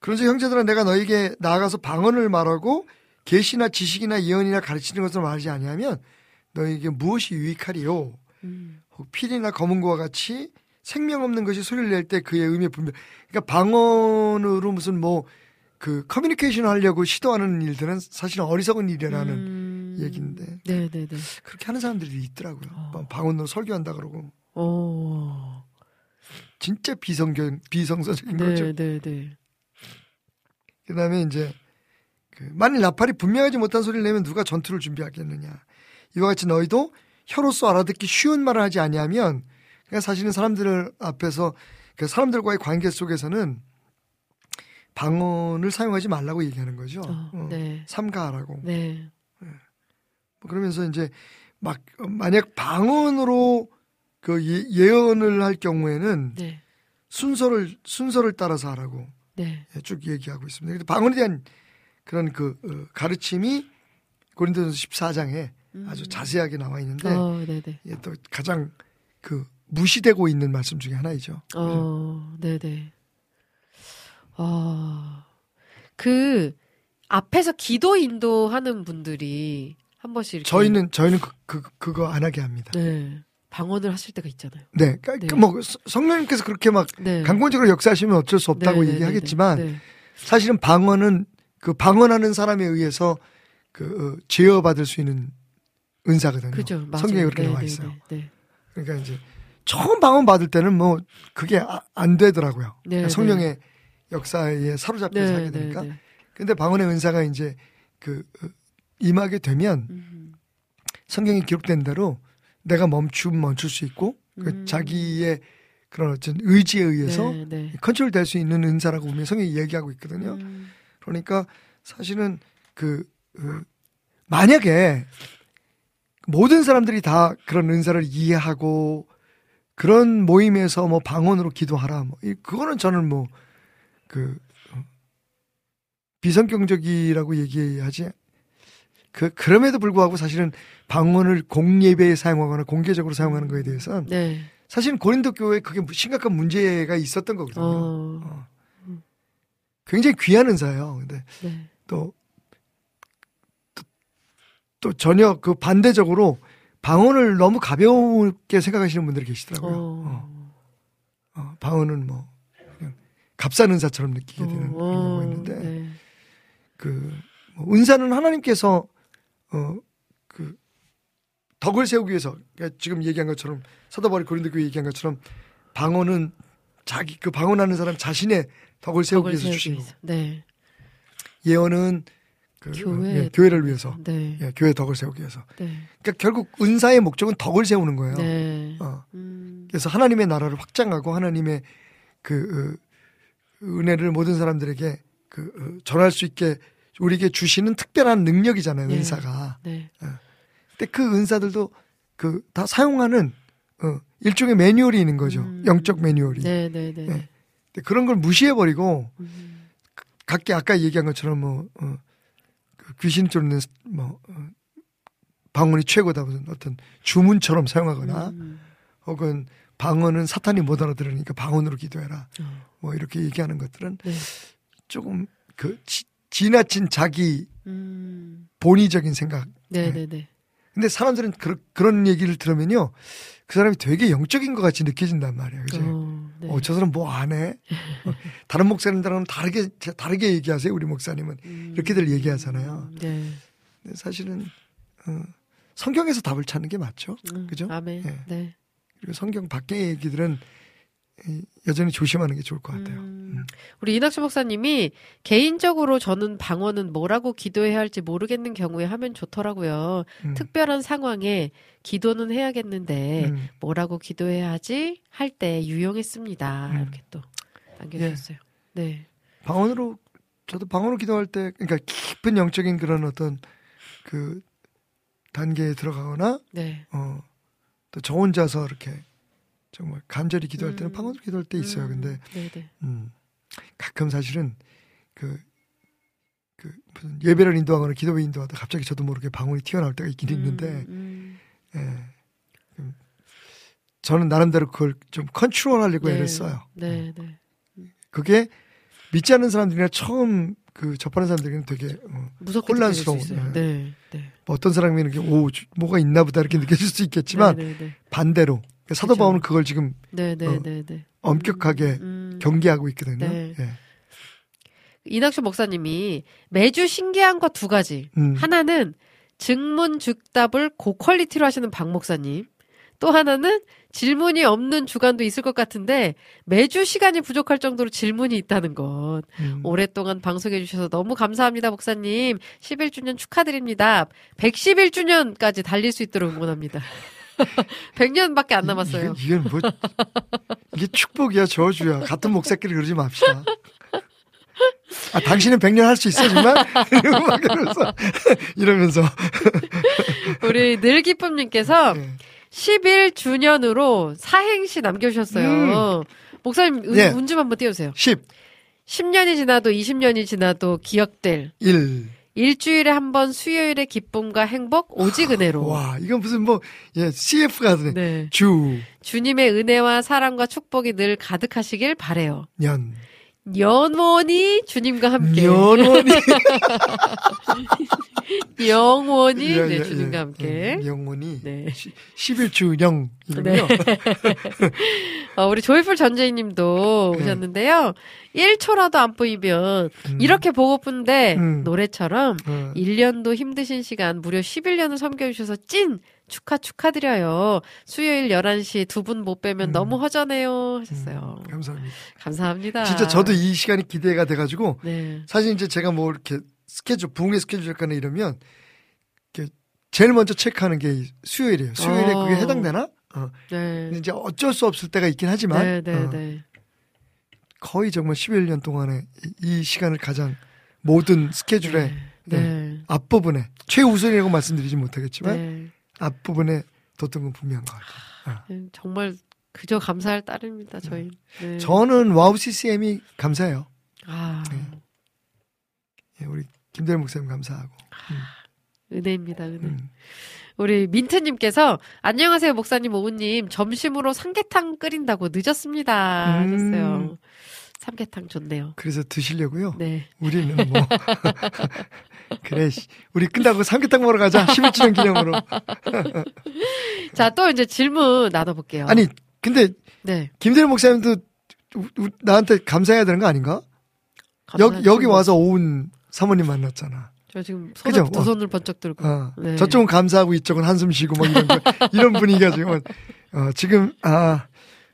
그런즉 형제들아 내가 너에게 나아가서 방언을 말하고 계시나 지식이나 예언이나 가르치는 것을 말하지 아니하면 너에게 무엇이 유익하리요? 음. 혹 필이나 검은 고와 같이 생명 없는 것이 소리를 낼 때 그의 의미에 분별. 그러니까 방언으로 무슨 뭐 그 커뮤니케이션 하려고 시도하는 일들은 사실은 어리석은 일이라는 음. 얘기인데. 네네네. 그렇게 하는 사람들이 있더라고요. 어. 방언으로 설교한다 그러고 오. 진짜 비성경 비성서적인 거죠. 네네네. 그다음에 이제 그 만일 나팔이 분명하지 못한 소리를 내면 누가 전투를 준비하겠느냐. 이와 같이 너희도 혀로서 알아듣기 쉬운 말을 하지 아니하면 그러니까 사실은 사람들 앞에서 그 사람들과의 관계 속에서는 방언을 사용하지 말라고 얘기하는 거죠. 어, 어, 네. 삼가하라고. 네. 뭐 그러면서 이제 막 어, 만약 방언으로 그 예- 예언을 할 경우에는 네. 순서를 순서를 따라서 하라고 네. 예, 쭉 얘기하고 있습니다. 방언에 대한 그런 그 어, 가르침이 고린도전서 14장에 아주 자세하게 나와 있는데 음. 어, 네네. 이게 또 가장 그 무시되고 있는 말씀 중에 하나이죠. 어, 네네. 어, 그, 앞에서 기도 인도하는 분들이 한 번씩. 저희는 저희는 그, 그 그 거 안 하게 합니다. 네. 방언을 하실 때가 있잖아요. 네, 그러니까 네. 뭐 서- 성령님께서 그렇게 막 네. 강권적으로 역사하시면 어쩔 수 없다고 네, 네, 얘기하겠지만 네, 네. 사실은 방언은 그 방언하는 사람에 의해서 그 어, 제어 받을 수 있는 은사거든요. 그죠. 성경에 그렇게 네, 나와 네, 있어요. 그러니까 이제 처음 방언 받을 때는 뭐 그게 아- 안 되더라고요. 네, 그러니까 성령의 역사에 사로잡혀서 하게 네, 되니까. 네, 네. 근데 방언의 은사가 이제 그 어, 임하게 되면 음, 성경에 기록된 대로 내가 멈춤 멈출 수 있고 그 음. 자기의 그런 어떤 의지에 의해서 네, 네. 컨트롤 될 수 있는 은사라고 보면 성경이 얘기하고 있거든요. 음, 그러니까 사실은 그 어, 만약에 모든 사람들이 다 그런 은사를 이해하고 그런 모임에서 뭐 방언으로 기도하라 뭐 이- 그거는 저는 뭐 그 비성경적이라고 얘기하지 그 그럼에도 불구하고 사실은 방언을 공예배에 사용하거나 공개적으로 사용하는 거에 대해서는 네. 사실은 고린도 교회에 그게 심각한 문제가 있었던 거거든요. 어, 어. 굉장히 귀한 은사예요. 근데 네. 또, 또, 또 전혀 그 반대적으로 방언을 너무 가볍게 생각하시는 분들이 계시더라고요. 어. 어. 어, 방언은 뭐 값싼 은사처럼 느끼게 되는 그런 경우가 있는데 네. 그 뭐 은사는 하나님께서 어그 덕을 세우기 위해서 그러니까 지금 얘기한 것처럼 사도 바울 고린도 교회 얘기한 것처럼 방언은 자기 그 방언하는 사람 자신의 덕을 세우기 덕을 위해서 주신 거고. 네. 예언은 그 교회. 예, 교회를 위해서 네. 예, 교회 덕을 세우기 위해서 네. 그러니까 결국 은사의 목적은 덕을 세우는 거예요. 네. 어. 음, 그래서 하나님의 나라를 확장하고 하나님의 그 어, 은혜를 모든 사람들에게 그 어, 전할 수 있게 우리에게 주시는 특별한 능력이잖아요. 네. 은사가. 네. 근데 그 은사들도 그 다 사용하는 어, 일종의 매뉴얼이 있는 거죠. 음. 영적 매뉴얼이. 네, 네, 네. 예. 근데 그런 걸 무시해 버리고 음. 각기 아까 얘기한 것처럼 뭐 어, 그 귀신 쫓는 뭐 어, 방언이 최고다 무슨 어떤 주문처럼 사용하거나 음. 혹은 방언은 사탄이 못 알아들으니까 방언으로 기도해라 어. 뭐 이렇게 얘기하는 것들은 네. 조금 그 지, 지나친 자기 음. 본의적인 생각 네네 네. 근데 사람들은 그, 그런 얘기를 들으면요 그 사람이 되게 영적인 것 같이 느껴진단 말이에요 그죠 어, 네. 어, 저 사람 뭐 안 해? 어, 다른 목사님들하고는 다르게, 다르게 얘기하세요, 우리 목사님은. 음. 이렇게들 얘기하잖아요. 네. 근데 사실은, 어, 성경에서 답을 찾는 게 맞죠. 음, 그죠? 아멘. 예. 네. 그리고 성경 밖의 얘기들은 이, 여전히 조심하는 게 좋을 것 같아요. 음, 음. 우리 이낙수 목사님이 개인적으로 저는 방언은 뭐라고 기도해야 할지 모르겠는 경우에 하면 좋더라고요. 음. 특별한 상황에 기도는 해야겠는데 음. 뭐라고 기도해야 하지 할 때 유용했습니다. 음. 이렇게 또 남겨주셨어요. 네. 방언으로, 저도 방언으로 기도할 때, 그러니까 깊은 영적인 그런 어떤 그 단계에 들어가거나, 네. 어, 또 저 혼자서 이렇게 정말 간절히 기도할 때는 음. 방언으로 기도할 때 있어요. 음, 근데 네네. 음, 가끔 사실은 그, 그 무슨 예배를 인도하거나 기도회 인도하다 갑자기 저도 모르게 방언이 튀어나올 때가 있긴 있는데 음, 예. 음, 저는 나름대로 그걸 좀 컨트롤하려고 네. 애를 써요. 네, 네. 그게 믿지 않는 사람들이나 처음 그 접하는 사람들에게는 되게 어, 무섭게 혼란스러운, 있어요. 네, 네. 뭐 어떤 사람이 이렇게 오 주- 뭐가 있나 보다 이렇게 느껴질 수 있겠지만 네, 네, 네. 반대로 그러니까 사도 그죠. 바울은 그걸 지금 네, 네, 어, 네, 네. 엄격하게 음. 경계하고 있거든요. 네. 예. 이낙수 목사님이 매주 신기한 거두 가지. 음. 하나는 증문 즉답을 고퀄리티로 하시는 박 목사님. 또 하나는 질문이 없는 주간도 있을 것 같은데 매주 시간이 부족할 정도로 질문이 있다는 것. 음. 오랫동안 방송해 주셔서 너무 감사합니다, 목사님. 11주년 축하드립니다. 111주년까지 달릴 수 있도록 응원합니다. 100년밖에 안 남았어요. 이, 이건 뭐 이게 축복이야 저주야 같은 목사끼리 그러지 맙시다. 아 당신은 100년 할 수 있어 정말 이러면서 이러면서 우리 늘 기쁨님께서 예. 11주년으로 사행시 남겨주셨어요. 목사님 예. 운좀 한번 띄워주세요. 10, 10년이 지나도 20년이 지나도 기억될 1. 일주일에 한 번 수요일의 기쁨과 행복 오직 은혜로. 와 이건 무슨 뭐 예, CF 같은 네. 주, 주님의 은혜와 사랑과 축복이 늘 가득하시길 바래요. 년, 영원히 주님과 함께. 년원이 영원히 예, 네, 예, 주님과 예. 함께. 음, 영원히 네. 11주년이군요. 네. 어, 우리 조이풀 전재희님도 네. 오셨는데요. 1초라도 안 보이면 음. 이렇게 보고픈데 음. 노래처럼 어, 1년도 힘드신 시간 무려 11년을 섬겨주셔서 찐 축하 축하드려요. 수요일 11시 두 분 못 빼면 음. 너무 허전해요 하셨어요. 감사합니다. 감사합니다. 진짜 저도 이 시간이 기대가 돼 가지고 네. 사실 이제 제가 뭐 이렇게 스케줄 부흥의 스케줄 작가나 이러면 제일 먼저 체크하는 게이 수요일이에요. 수요일에 어. 그게 해당되나? 어. 네. 이제 어쩔 수 없을 때가 있긴 하지만 네, 네, 어, 네. 거의 정말 11년 동안에 이, 이 시간을 가장 모든 스케줄에 네. 네. 앞부분에 최우선이라고 말씀드리지 못하겠지만 네. 앞부분에 뒀던 건 분명한 것 같아요. 네, 정말 그저 감사할 따름입니다, 저희. 네. 저는 와우 CCM이 감사해요. 아, 네. 예, 우리 김대일 목사님 감사하고. 은혜입니다, 은혜. 음. 우리 민트님께서 안녕하세요 목사님 오은님 점심으로 삼계탕 끓인다고 늦었습니다 음. 하셨어요. 삼계탕 좋네요. 그래서 드시려고요. 네. 우리는 뭐 그래 씨. 우리 끝나고 삼계탕 먹으러 가자 11주년 기념으로 자 또 이제 질문 나눠볼게요. 아니 근데 네. 김대일 목사님도 나한테 감사해야 되는 거 아닌가? 감사한 여기. 와서 오은 사모님 만났잖아. 저 지금 손을 그죠? 두 어. 손을 번쩍 들고. 어. 네. 저쪽은 감사하고 이쪽은 한숨 쉬고 뭐 이런 거- 이런 분위기가 지금 어, 지금 아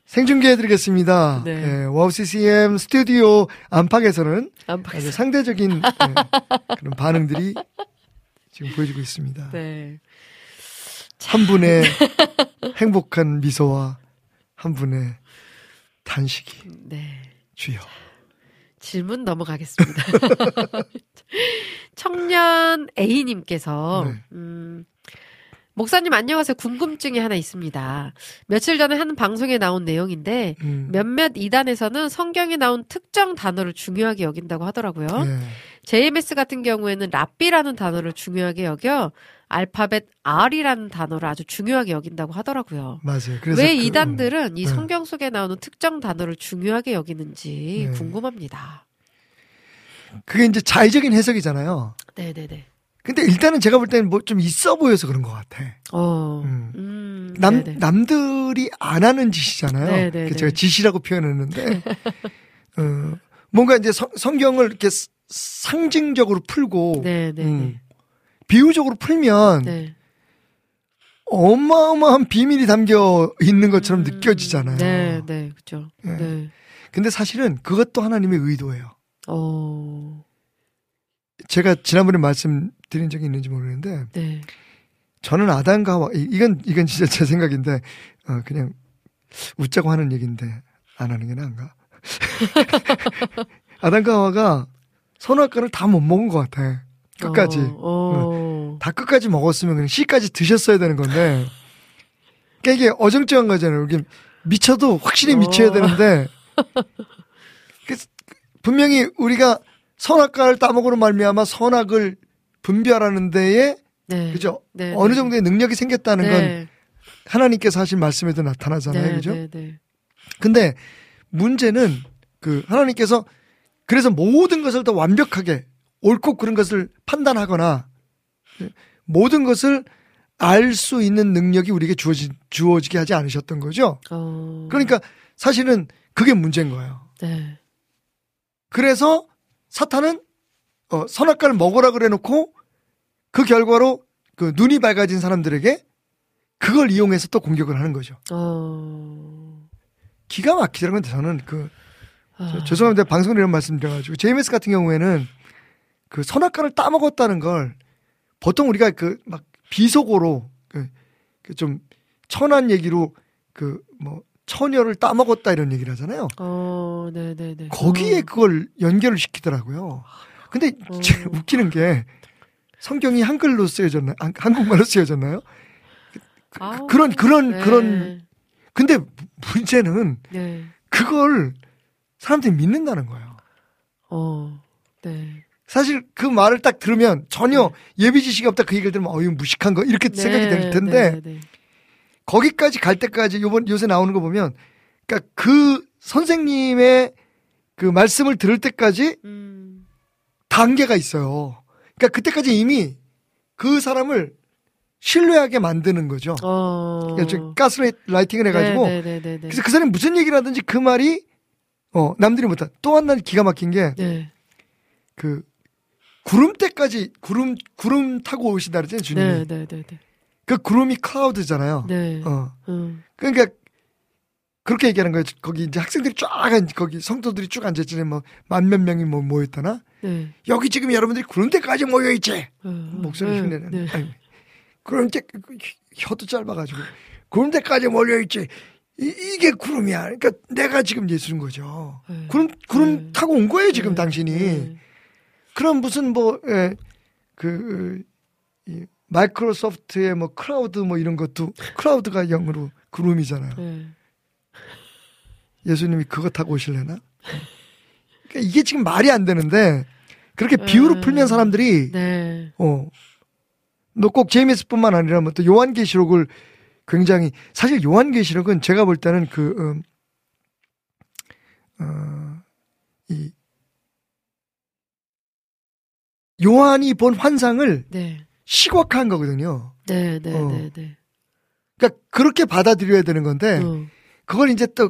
생중계해드리겠습니다. 네. 예, 와우 CCM 스튜디오 안팎에서는 안팎에서. 아주 상대적인 예, 그런 반응들이 지금 보여지고 있습니다. 네. 한 분의 행복한 미소와 한 분의 탄식이 네. 주여. 질문 넘어가겠습니다. 청년 A님께서, 네. 음, 목사님 안녕하세요. 궁금증이 하나 있습니다. 며칠 전에 한 방송에 나온 내용인데 음. 몇몇 이단에서는 성경에 나온 특정 단어를 중요하게 여긴다고 하더라고요. 예. JMS 같은 경우에는 랍비라는 단어를 중요하게 여겨 알파벳 R이라는 단어를 아주 중요하게 여긴다고 하더라고요. 맞아요. 그래서 왜 그, 이단들은 이 네. 성경 속에 나오는 특정 단어를 중요하게 여기는지 네. 궁금합니다. 그게 이제 자의적인 해석이잖아요. 네네네. 근데 일단은 제가 볼 때는 뭐 좀 있어 보여서 그런 것 같아. 어, 음. 음, 남, 네네. 남들이 안 하는 짓이잖아요. 네, 네, 그 네. 제가 짓이라고 표현했는데, 어, 뭔가 이제 성, 성경을 이렇게 스- 상징적으로 풀고, 네네네. 음, 비유적으로 풀면 네. 어마어마한 비밀이 담겨 있는 것처럼 느껴지잖아요. 네, 네, 그죠. 예. 네. 근데 사실은 그것도 하나님의 의도예요. 어, 제가 지난번에 말씀 드린 적이 있는지 모르겠는데, 네. 저는 아담과 하와, 이- 이건, 이건 진짜 제 생각인데, 어, 그냥 웃자고 하는 얘기인데, 안 하는 게 나은가? 아담과 하와가 선악과를 다 못 먹은 것 같아. 끝까지. 어, 어. 다 끝까지 먹었으면 그냥 씨까지 드셨어야 되는 건데, 이게 어정쩡한 거잖아요. 이게 미쳐도 확실히 미쳐야 어. 되는데, 그래서 분명히 우리가 선악과를 따먹으로 말미암아 선악을 분별하는 데에 네. 그죠? 네, 어느 네. 정도의 능력이 생겼다는 건 네. 하나님께서 하신 말씀에도 나타나잖아요. 네, 그죠? 근데 문제는 그 하나님께서 그래서 모든 것을 더 완벽하게 옳고 그른 것을 판단하거나 모든 것을 알 수 있는 능력이 우리에게 주어지, 주어지게 하지 않으셨던 거죠. 어. 그러니까 사실은 그게 문제인 거예요. 네. 그래서 사탄은 어, 선악과를 먹으라 그래 놓고 그 결과로 그 눈이 밝아진 사람들에게 그걸 이용해서 또 공격을 하는 거죠. 어. 기가 막히더라고요. 저는 그 아. 저- 죄송합니다. 방송에 이런 말씀 드려가지고 JMS 같은 경우에는 그 선악과를 따먹었다는 걸 보통 우리가 그 막 비속어로 그좀 천한 얘기로 그 뭐 처녀를 따먹었다 이런 얘기를 하잖아요. 어, 네, 네, 네. 거기에 어. 그걸 연결을 시키더라고요. 근데 어. 웃기는 게 성경이 한글로 쓰여졌나 한- 한국말로 쓰여졌나요? 그, 아우, 런 그런 네. 그런 근데 문제는 네. 그걸 사람들이 믿는다는 거예요. 어. 네. 사실 그 말을 딱 들으면 전혀 예비 지식이 없다 그 얘기를 들으면 어이 무식한 거 이렇게 생각이 될 텐데 네, 네. 거기까지 갈 때까지 요번 요새 나오는 거 보면 그러니까 그 선생님의 그 말씀을 들을 때까지 음. 단계가 있어요. 그러니까 그때까지 이미 그 사람을 신뢰하게 만드는 거죠. 어. 그러니까 좀 가스라이팅을 해가지고 네, 네, 네, 네. 그래서 그 사람이 무슨 얘기를 하든지 그 말이 어 남들이 못한 또 하나 기가 막힌 게그 네. 구름대까지 구름 구름 타고 오신다 그랬잖아요 주님이. 네, 네, 네, 네. 그 구름이 클라우드잖아요. 네. 어 음. 그러니까 그렇게 얘기하는 거예요. 거기 이제 학생들이 쫙 앉, 거기 성도들이 쭉 앉았잖아요. 뭐 만 몇 명이 뭐 모였다나 네. 여기 지금 여러분들이 구름대까지 모여 있지. 어, 목소리 네, 흉내는. 네. 아니, 구름대 혀도 짧아가지고 구름대까지 몰려 있지. 이, 이게 구름이야. 그러니까 내가 지금 예수인 거죠. 네. 구름 구름 네. 타고 온 거예요 지금 네, 당신이. 네. 그럼 무슨 뭐, 예, 그, 이, 마이크로소프트의 뭐 클라우드 뭐 이런 것도 클라우드가 영어로 구름이잖아요. 네. 예수님이 그거 타고 오실래나? 그러니까 이게 지금 말이 안 되는데 그렇게 비유로 음. 풀면 사람들이 네. 어. 너 꼭 제이미스뿐만 아니라 뭐또 요한계시록을 굉장히 사실 요한계시록은 제가 볼 때는 그 음, 어, 이 요한이 본 환상을 네. 시각화한 거거든요. 네, 네, 어. 네, 네. 그러니까 그렇게 받아들여야 되는 건데 어. 그걸 이제 또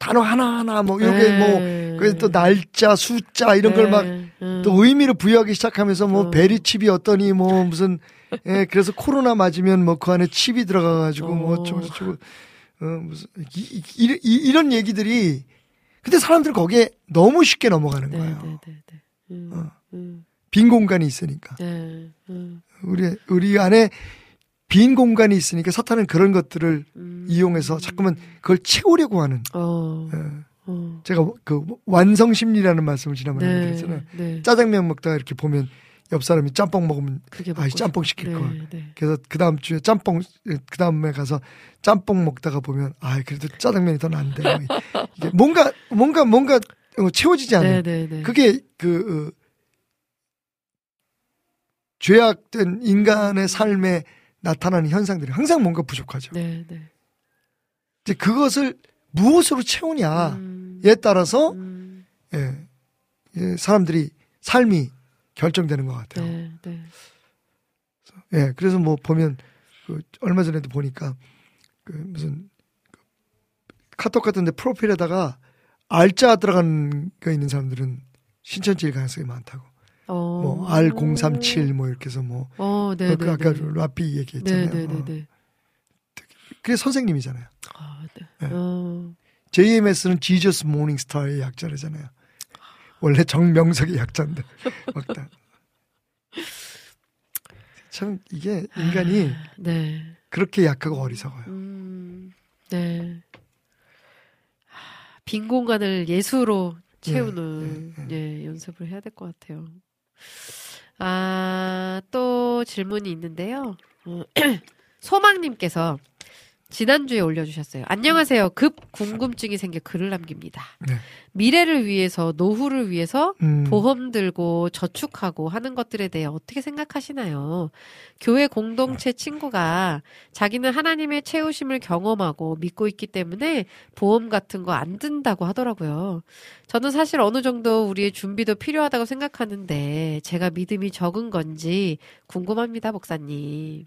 단어 하나하나 뭐 요게 뭐 네. 그래서 또 날짜 숫자 이런 걸 막또 음. 의미를 부여하기 시작하면서 뭐 어. 베리 칩이 어떠니 뭐 무슨 예 그래서 코로나 맞으면 뭐 그 안에 칩이 들어가 가지고 뭐 어. 어쩌고 저쩌고 어 무슨 이, 이, 이, 이런 얘기들이 근데 사람들 거기에 너무 쉽게 넘어가는 네, 거예요. 네, 네, 네. 음, 어. 음, 빈 공간이 있으니까 네. 음, 우리 우리 안에 빈 공간이 있으니까 사탄은 그런 것들을 음. 이용해서 자꾸만 그걸 채우려고 하는. 어. 예. 어. 제가 그 완성 심리라는 말씀을 지난번에 네. 드렸잖아요. 네. 짜장면 먹다가 이렇게 보면 옆 사람이 짬뽕 먹으면 아, 짬뽕 싶- 시킬 네, 걸. 네. 그래서 그 다음 주에 짬뽕 그 다음에 가서 짬뽕 먹다가 보면 아 그래도 짜장면이 더 나은데 이게 뭔가 뭔가 뭔가 어, 채워지지 않아요. 네, 네, 네. 그게 그 어, 죄악된 인간의 삶에 나타나는 현상들이 항상 뭔가 부족하죠. 네, 네. 이제 그것을 무엇으로 채우냐에 음, 따라서 음, 예, 예, 사람들이 삶이 결정되는 것 같아요. 네, 네. 예, 그래서 뭐 보면 그 얼마 전에도 보니까 그 무슨 그 카톡 같은데 프로필에다가 알자 들어간 거 있는 사람들은 신천지일 가능성이 많다고. 어. 뭐 R037 뭐 이렇게 해서 뭐 어, 네, 그 네. 아까 네. 라삐 얘기했잖아요. 네, 네, 네, 어. 네. 그게 선생님이잖아요. 아, 네. 네. 어. JMS는 Jesus Morning Star의 약자래잖아요. 원래 정명석의 약자인데 맞다. 참 이게 인간이 네. 그렇게 약하고 어리석어요. 음, 네. 하, 빈 공간을 예수로 채우는 네, 예, 연습을 해야 될 것 같아요. 아, 또 질문이 있는데요. 어, 소망님께서 지난주에 올려주셨어요. 안녕하세요. 급 궁금증이 생겨 글을 남깁니다. 네. 미래를 위해서, 노후를 위해서 음, 보험 들고 저축하고 하는 것들에 대해 어떻게 생각하시나요? 교회 공동체 친구가 자기는 하나님의 채우심을 경험하고 믿고 있기 때문에 보험 같은 거 안 든다고 하더라고요. 저는 사실 어느 정도 우리의 준비도 필요하다고 생각하는데 제가 믿음이 적은 건지 궁금합니다, 목사님.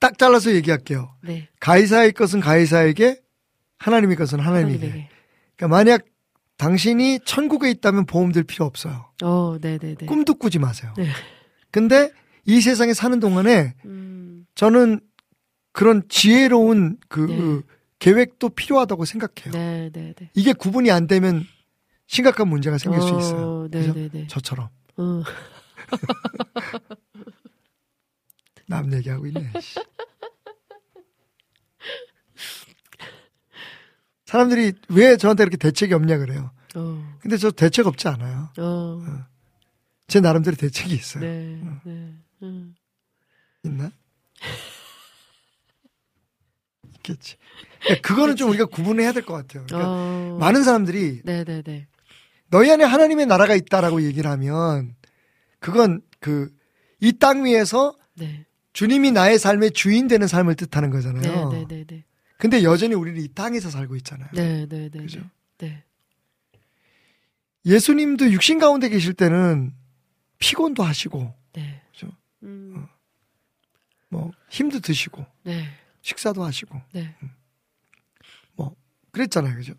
딱 잘라서 얘기할게요. 네. 가이사의 것은 가이사에게, 하나님의 것은 하나님에게. 하나님에게. 그러니까 만약 당신이 천국에 있다면 보험 들 필요 없어요. 어, 네네네. 꿈도 꾸지 마세요. 네. 근데 이 세상에 사는 동안에 음, 저는 그런 지혜로운 그 네. 그 계획도 필요하다고 생각해요. 네네네. 이게 구분이 안 되면 심각한 문제가 생길 수 있어요. 어? 네네네. 저처럼 어. 남 얘기하고 있네. 씨. 사람들이 왜 저한테 이렇게 대책이 없냐 그래요. 어. 근데 저 대책 없지 않아요. 어. 제 나름대로 대책이 있어요. 네, 네. 음. 있나? 있겠지. 그러니까 그거는 좀 우리가 구분해야 될 것 같아요. 그러니까 어. 많은 사람들이 네네네. 너희 안에 하나님의 나라가 있다라고 얘기를 하면 그건 그 이 땅 위에서 네. 주님이 나의 삶의 주인 되는 삶을 뜻하는 거잖아요. 네네네 네. 근데 여전히 우리는 이 땅에서 살고 있잖아요. 네 네 네. 그죠? 네. 예수님도 육신 가운데 계실 때는 피곤도 하시고 네. 그죠? 음. 뭐 힘도 드시고 네. 식사도 하시고 네. 뭐 그랬잖아요. 그죠?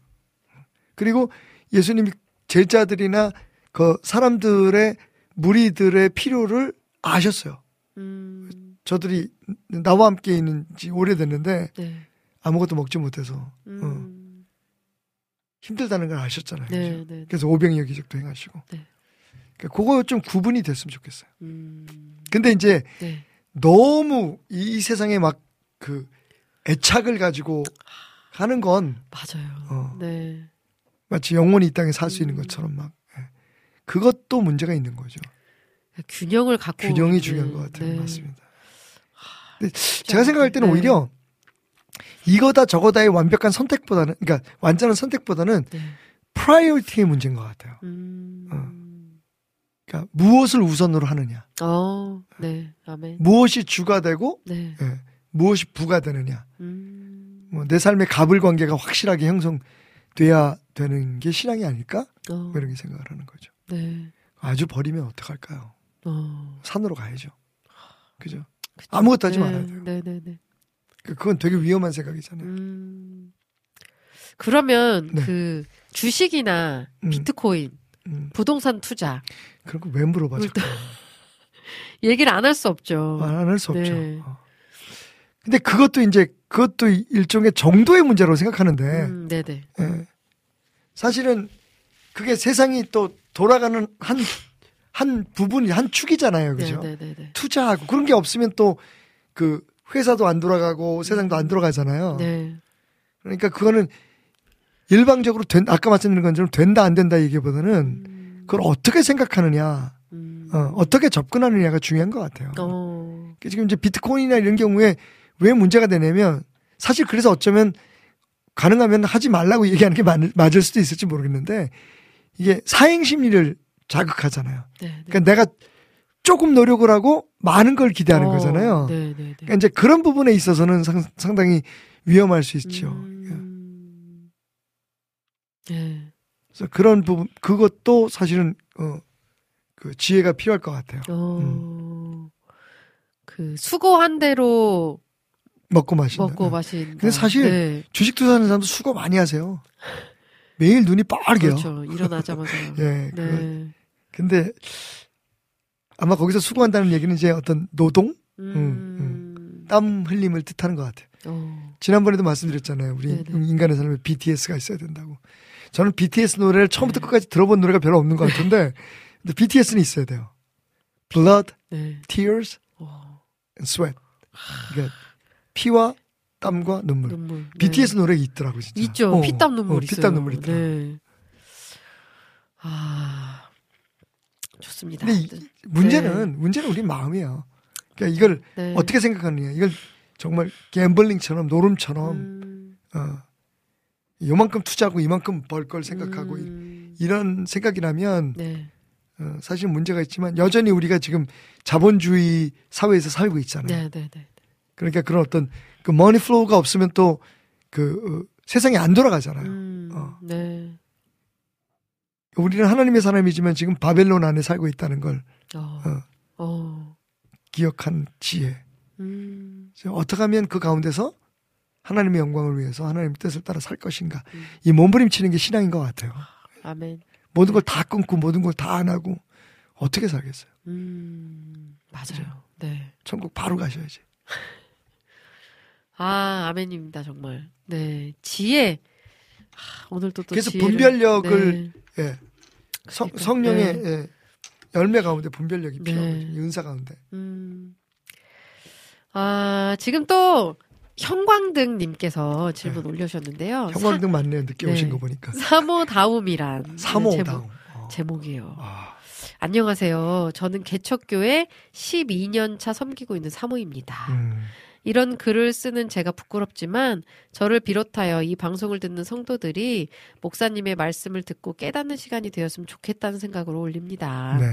그리고 예수님이 제자들이나 그 사람들의 무리들의 필요를 아셨어요. 음. 저들이 나와 함께 있는 지 오래됐는데 네. 아무것도 먹지 못해서 음. 힘들다는 걸 아셨잖아요. 네, 그죠? 네. 그래서 오병이어 기적도 행하시고. 네. 그러니까 그거 좀 구분이 됐으면 좋겠어요. 음. 근데 이제 네. 너무 이, 이 세상에 막 그 애착을 가지고 하는 건 맞아요. 어. 네. 마치 영원히 이 땅에 살 수 있는 음. 것처럼 막 예. 그것도 문제가 있는 거죠. 균형을 갖고 균형이 있는, 중요한 것 같아요. 네. 맞습니다. 근데 제가 생각할 때는 네. 오히려 이거다 저거다의 완벽한 선택보다는 그러니까 완전한 선택보다는 네. 프라이어티의 문제인 것 같아요. 음. 그러니까 무엇을 우선으로 하느냐, 어. 네. 아멘. 무엇이 주가 되고 네. 예, 무엇이 부가 되느냐. 음. 뭐 내 삶의 갑을 관계가 확실하게 형성돼야 되는 게 신앙이 아닐까? 어. 뭐 이렇게 생각을 하는 거죠. 네. 아주 버리면 어떡할까요? 어. 산으로 가야죠. 그죠? 그쵸. 아무것도 하지 네. 말아야 돼요. 네네네. 그- 그건 되게 위험한 생각이잖아요. 음. 그러면 네. 그 주식이나 음. 비트코인, 음, 부동산 투자 그런 거 왜 물어봐, 자꾸. 얘기를 안 할 수 없죠. 안 할 수 없죠. 네. 어. 근데 그것도 이제, 그것도 일종의 정도의 문제라고 생각하는데, 음, 네네. 예. 사실은 그게 세상이 또 돌아가는 한, 한 부분이, 한 축이잖아요. 그죠? 네네네. 투자하고 그런 게 없으면 또 그 회사도 안 돌아가고 세상도 안 돌아가잖아요. 네. 그러니까 그거는 일방적으로 된, 아까 말씀드린 것처럼 된다 안 된다 얘기보다는 음, 그걸 어떻게 생각하느냐에 음, 어, 어떻게 접근하느냐가 중요한 것 같아요. 어. 그 지금 이제 비트코인이나 이런 경우에 왜 문제가 되냐면 사실 그래서 어쩌면 가능하면 하지 말라고 얘기하는 게 맞, 맞을 수도 있을지 모르겠는데 이게 사행 심리를 자극하잖아요. 네, 네. 그러니까 내가 조금 노력을 하고 많은 걸 기대하는 어, 거잖아요. 네, 네, 네. 그러니까 이제 그런 부분에 있어서는 상, 상당히 위험할 수 있죠. 음. 네. 그래서 그런 부분 그것도 사실은 어, 그 지혜가 필요할 것 같아요. 어. 음. 그 수고한 대로 먹고 마신다. 먹고 마신다. 근데 사실 네. 주식 투자하는 사람도 수고 많이 하세요. 매일 눈이 빠르게요. 그렇죠. 일어나자마자. 예. 그, 네. 근데 아마 거기서 수고한다는 얘기는 이제 어떤 노동, 음. 땀 흘림을 뜻하는 것 같아요. 어. 지난번에도 말씀드렸잖아요. 우리 네네. 인간의 삶에 BTS가 있어야 된다고. 저는 BTS 노래를 처음부터 끝까지 들어본 노래가 별로 없는 것 같은데, 근데 BTS는 있어야 돼요. Blood, 네. Tears, 어. and Sweat. 그러니까 피와 땀과 눈물. 눈물. 네. BTS 노래 있더라고 진짜. 있죠. 어, 피땀 눈물 어, 있어요. 피땀 눈물 있더라. 네. 아. 좋습니다. 근데 이- 문제는 문제는 우리 마음이에요. 그러니까 이걸 네. 어떻게 생각하느냐. 이걸 정말 갬블링처럼 노름처럼 음. 어, 요만큼 투자하고 이만큼 벌 걸 생각하고 이- 음. 이런 생각이라면 네. 어, 사실 문제가 있지만 여전히 우리가 지금 자본주의 사회에서 살고 있잖아요. 네, 네, 네. 그러니까 그런 어떤 그 money flow가 없으면 또그 세상이 안 돌아가잖아요. 음. 어. 네. 우리는 하나님의 사람이지만 지금 바벨론 안에 살고 있다는 걸 어. 어, 어. 기억한 지혜. 음. 어떻게 하면 그 가운데서 하나님의 영광을 위해서 하나님의 뜻을 따라 살 것인가. 음. 이 몸부림치는 게 신앙인 것 같아요. 아멘. 모든 걸 다 끊고 모든 걸 다 안 하고 어떻게 살겠어요? 음. 맞아요. 네. 천국 바로 가셔야지. 아, 아멘입니다, 정말. 네. 지혜. 아, 오늘도 또 그래서 지혜를- 분별력을 네. 예. 성, 그러니까, 성령의 네. 예. 열매 가운데 분별력이 네. 필요하거든요. 은사 가운데. 음. 아, 지금 또 형광등 님께서 질문 올려주셨는데요. 네. 형광등 맞네요. 늦게 네. 오신 거 보니까. 사모다움이란 사모 제목. 어. 제목 이에요. 아, 안녕하세요. 저는 개척교회 12년 차 섬기고 있는 사모입니다. 음. 이런 글을 쓰는 제가 부끄럽지만 저를 비롯하여 이 방송을 듣는 성도들이 목사님의 말씀을 듣고 깨닫는 시간이 되었으면 좋겠다는 생각으로 올립니다. 네.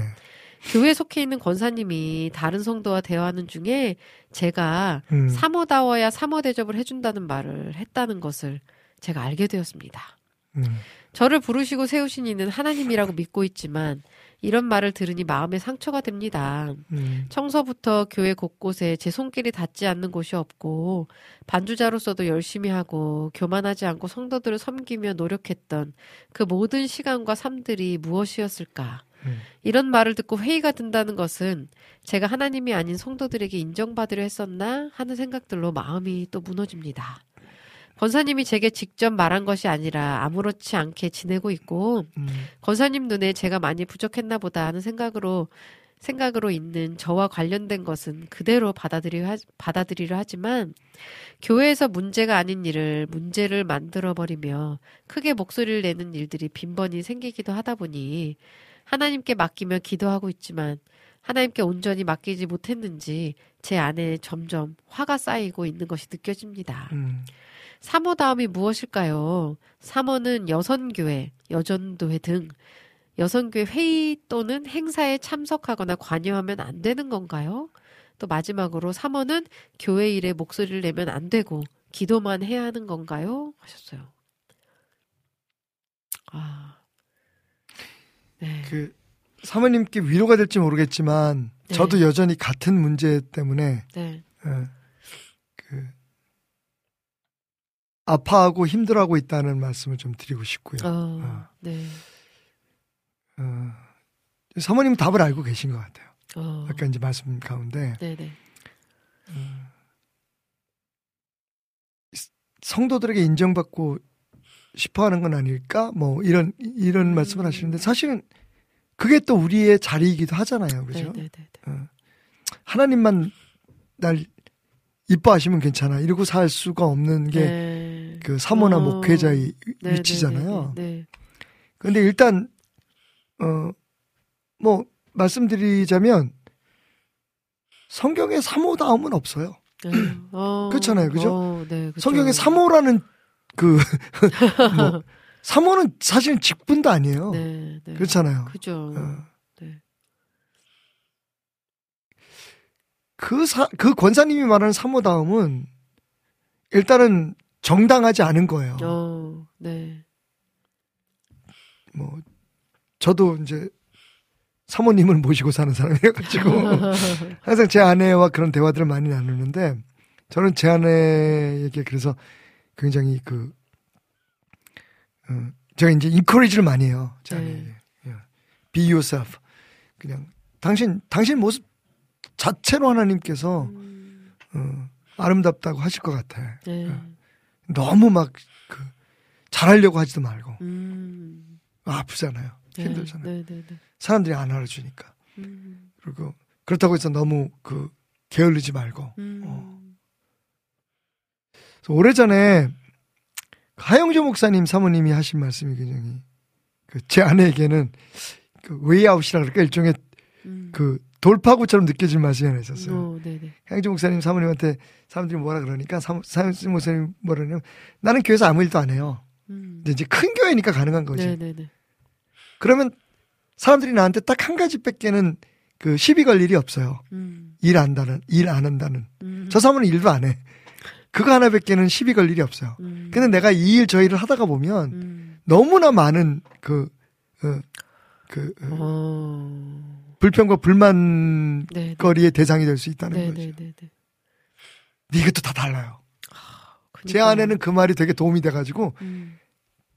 교회에 속해 있는 권사님이 다른 성도와 대화하는 중에 제가 음. 사모다워야 사모 대접을 해준다는 말을 했다는 것을 제가 알게 되었습니다. 음. 저를 부르시고 세우신 이는 하나님이라고 믿고 있지만 이런 말을 들으니 마음에 상처가 됩니다. 음. 청소부터 교회 곳곳에 제 손길이 닿지 않는 곳이 없고 반주자로서도 열심히 하고 교만하지 않고 성도들을 섬기며 노력했던 그 모든 시간과 삶들이 무엇이었을까? 음. 이런 말을 듣고 회의가 든다는 것은 제가 하나님이 아닌 성도들에게 인정받으려 했었나 하는 생각들로 마음이 또 무너집니다. 권사님이 제게 직접 말한 것이 아니라 아무렇지 않게 지내고 있고 음. 권사님 눈에 제가 많이 부족했나 보다 하는 생각으로 생각으로 있는 저와 관련된 것은 그대로 받아들이려, 하, 받아들이려 하지만 교회에서 문제가 아닌 일을 문제를 만들어 버리며 크게 목소리를 내는 일들이 빈번히 생기기도 하다 보니 하나님께 맡기며 기도하고 있지만 하나님께 온전히 맡기지 못했는지 제 안에 점점 화가 쌓이고 있는 것이 느껴집니다. 음. 사모다움이 무엇일까요? 사모는 여선교회, 여전도회 등 여선교회 회의 또는 행사에 참석하거나 관여하면 안 되는 건가요? 또 마지막으로 사모는 교회 일에 목소리를 내면 안 되고 기도만 해야 하는 건가요? 하셨어요. 아, 네, 그 사모님께 위로가 될지 모르겠지만 네. 저도 여전히 같은 문제 때문에 네, 어, 그 아파하고 힘들어하고 있다는 말씀을 좀 드리고 싶고요. 어, 아. 네, 어, 사모님 은 답을 알고 계신 것 같아요. 어, 아까 이제 말씀 가운데 네, 네, 성도들에게 인정받고 싶어하는 건 아닐까? 뭐 이런 이런 음. 말씀을 하시는데 사실은 그게 또 우리의 자리이기도 하잖아요, 그렇죠? 네, 네, 네, 어. 하나님만 날 이뻐하시면 괜찮아 이러고 살 수가 없는 게 네. 그 사모나 어, 목회자의 네, 위치잖아요. 네, 네, 네. 일단 어 뭐 말씀드리자면 성경에 사모다움은 없어요. 네. 어, 그렇잖아요, 그죠? 어, 네, 그죠. 성경에 사모라는 그 뭐, 사모는 사실은 직분도 아니에요. 그렇잖아요. 그죠. 어. 네. 그, 사, 그 권사님이 말하는 사모다움은 일단은 정당하지 않은 거예요. 어, 네. 뭐, 저도 이제 사모님을 모시고 사는 사람이어가지고 항상 제 아내와 그런 대화들을 많이 나누는데 저는 제 아내에게 그래서 굉장히 그, 어, 제가 이제 인커리지를 많이 해요. 제 네. 아내에게. 예. Be yourself. 그냥 당신, 당신 모습 자체로 하나님께서 음, 어, 아름답다고 하실 것 같아. 네. 너무 막 그 잘하려고 하지도 말고 음, 아프잖아요. 네, 힘들잖아요. 네, 네, 네. 사람들이 안 알아주니까. 음, 그리고 그렇다고 해서 너무 그 게을르지 말고. 음, 어. 그래서 오래전에 하영조 목사님 사모님이 하신 말씀이 굉장히 그 제 아내에게는 그 웨이아웃이라 그럴까 일종의 음. 그 돌파구처럼 느껴질 말씀이 하나 있었어요. 어, 네, 네. 하용조 목사님 사모님한테 사람들이 뭐라 그러니까 사, 하용조 목사님 뭐라 그러냐면 나는 교회에서 아무 일도 안 해요. 음. 이제 큰 교회니까 가능한 거지. 네, 네, 네. 그러면 사람들이 나한테 딱 한 가지 빼기는 그 시비 걸 일이 없어요. 음, 일 안다는 일 안 한다는. 음, 저 사람은 일도 안 해. 그거 하나 빼기는 시비 걸 일이 없어요. 음, 근데 내가 이 일 저 일을 하다가 보면 음, 너무나 많은 그, 어, 그, 어, 어, 불평과 불만 네, 네. 거리의 대상이 될 수 있다는 네, 거죠. 네, 네, 이것도 다 달라요. 제 그러니까요. 아내는 그 말이 되게 도움이 돼가지고 음,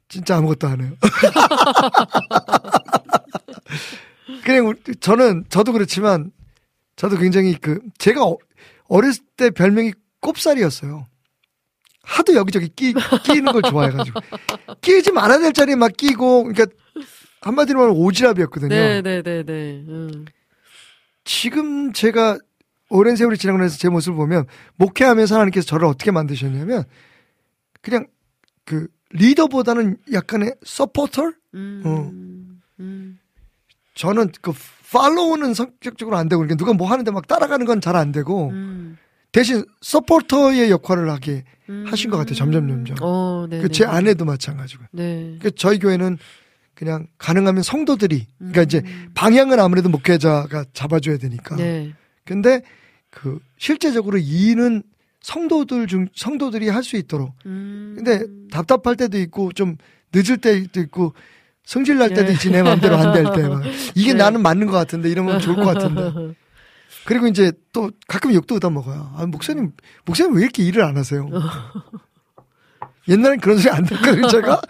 진짜 아무것도 안 해요. 그냥 저는 저도 그렇지만 저도 굉장히 그 제가 어- 어렸을 때 별명이 꼽살이었어요. 하도 여기저기 끼, 끼는 걸 좋아해가지고 끼지 말아야 될 자리에 막 끼고 그러니까 한마디로 말하면 오지랖이었거든요. 네, 네, 네, 네. 음, 지금 제가 오랜 세월이 지나고 나서 제 모습을 보면 목회하면서 하나님께서 저를 어떻게 만드셨냐면 그냥 그 리더보다는 약간의 서포터? 음, 어. 음, 저는 그 팔로우는 성격적으로 안 되고 그러니까 누가 뭐 하는데 막 따라가는 건 잘 안 되고 음, 대신 서포터의 역할을 하게 음. 하신 것 같아요. 점점 점점. 어, 네. 그제 아내도 마찬가지고. 네. 그 저희 교회는 그냥 가능하면 성도들이 그러니까 이제 음. 방향은 아무래도 목회자가 잡아줘야 되니까. 네. 근데 그 실제적으로 이는 성도들 중 성도들이 할 수 있도록. 음. 근데 답답할 때도 있고 좀 늦을 때도 있고 성질 날 때도 네. 있지 내 마음대로 안 될 때. 막. 이게 네. 나는 맞는 것 같은데 이러면 좋을 것 같은데. 그리고 이제 또 가끔 욕도 얻어 먹어요. 아, 목사님, 목사님 왜 이렇게 일을 안 하세요? 옛날엔 그런 소리 안 듣거든요, 제가.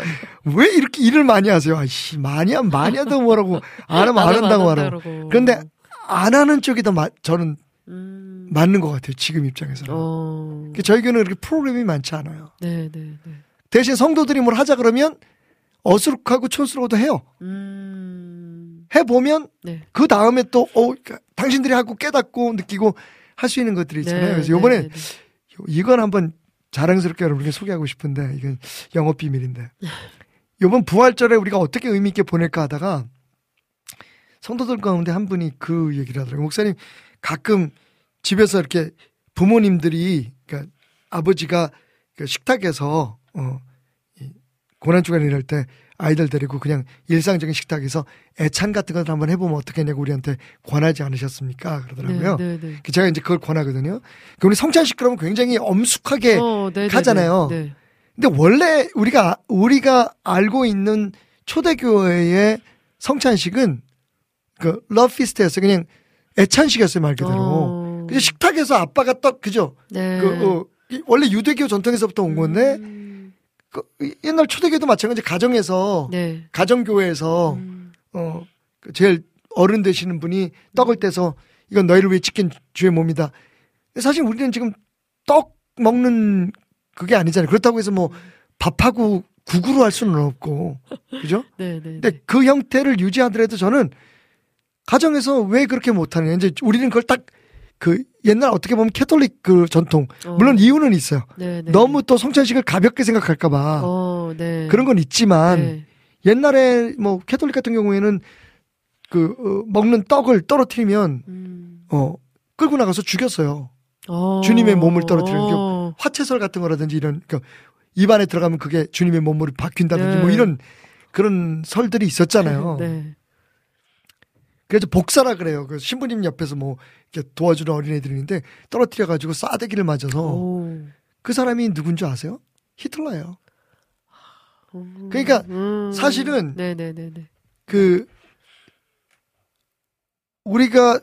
왜 이렇게 일을 많이 하세요? 아이씨, 많이 하면 많이 한다고 뭐라고, 안 하면 안 한다고 말하고. 그런데 안 하는 쪽이 더 마, 저는 음. 맞는 것 같아요, 지금 입장에서는. 어. 그 저희 교회는 그렇게 프로그램이 많지 않아요. 네, 네, 네. 대신 성도들이 뭘 하자 그러면 어수룩하고 촌스러워도 해요. 음. 해보면 네. 그 다음에 또, 어, 당신들이 하고 깨닫고 느끼고 할 수 있는 것들이 있잖아요. 네, 그래서 요번에 네, 네, 네. 이건 한번 자랑스럽게 여러분께 소개하고 싶은데 이건 영업 비밀인데 요번 부활절에 우리가 어떻게 의미 있게 보낼까 하다가 성도들 가운데 한 분이 그 얘기를 하더라고요. 목사님 가끔 집에서 이렇게 부모님들이 그러니까 아버지가 그 식탁에서 어이 고난 주간 일할 때 아이들 데리고 그냥 일상적인 식탁에서 애찬 같은 걸 한번 해보면 어떻겠냐고 우리한테 권하지 않으셨습니까? 그러더라고요. 네, 네, 네. 그 제가 이제 그걸 권하거든요. 그 우리 성찬식 그러면 굉장히 엄숙하게 어, 네, 네, 가잖아요. 네, 네. 근데 원래 우리가 우리가 알고 있는 초대교회의 성찬식은 그 love feast였어요. 그냥 애찬식이었어요 말 그대로. 어. 식탁에서 아빠가 떡 그죠? 네. 그 어, 이- 원래 유대교 전통에서부터 온 건데 음. 그 옛날 초대교도 마찬가지 가정에서 네. 가정교회에서 음. 어, 그 제일 어른 되시는 분이 떡을 떼서 이건 너희를 위해 지킨 주의 몸이다. 사실 우리는 지금 떡 먹는 그게 아니잖아요. 그렇다고 해서 뭐 밥하고 국으로 할 수는 없고. 그죠? 네, 네. 근데 그 형태를 유지하더라도 저는 가정에서 왜 그렇게 못하느냐. 이제 우리는 그걸 딱 그 옛날 어떻게 보면 캐톨릭 그 전통. 어. 물론 이유는 있어요. 네, 네. 너무 또 성찬식을 가볍게 생각할까봐. 어, 네. 그런 건 있지만 네. 옛날에 뭐 캐톨릭 같은 경우에는 그 어, 먹는 떡을 떨어뜨리면 음. 어 끌고 나가서 죽였어요. 어. 주님의 몸을 떨어뜨리는 게 어. 화채설 같은 거라든지 이런 그러니까 입안에 들어가면 그게 주님의 몸으로 바뀐다든지 네. 뭐 이런 그런 설들이 있었잖아요. 네. 그래서 복사라 그래요. 그 신부님 옆에서 뭐 이렇게 도와주는 어린애들이 있는데 떨어뜨려 가지고 싸대기를 맞아서 오. 그 사람이 누군지 아세요? 히틀러예요. 음. 그러니까 음. 사실은 네네네네. 그 우리가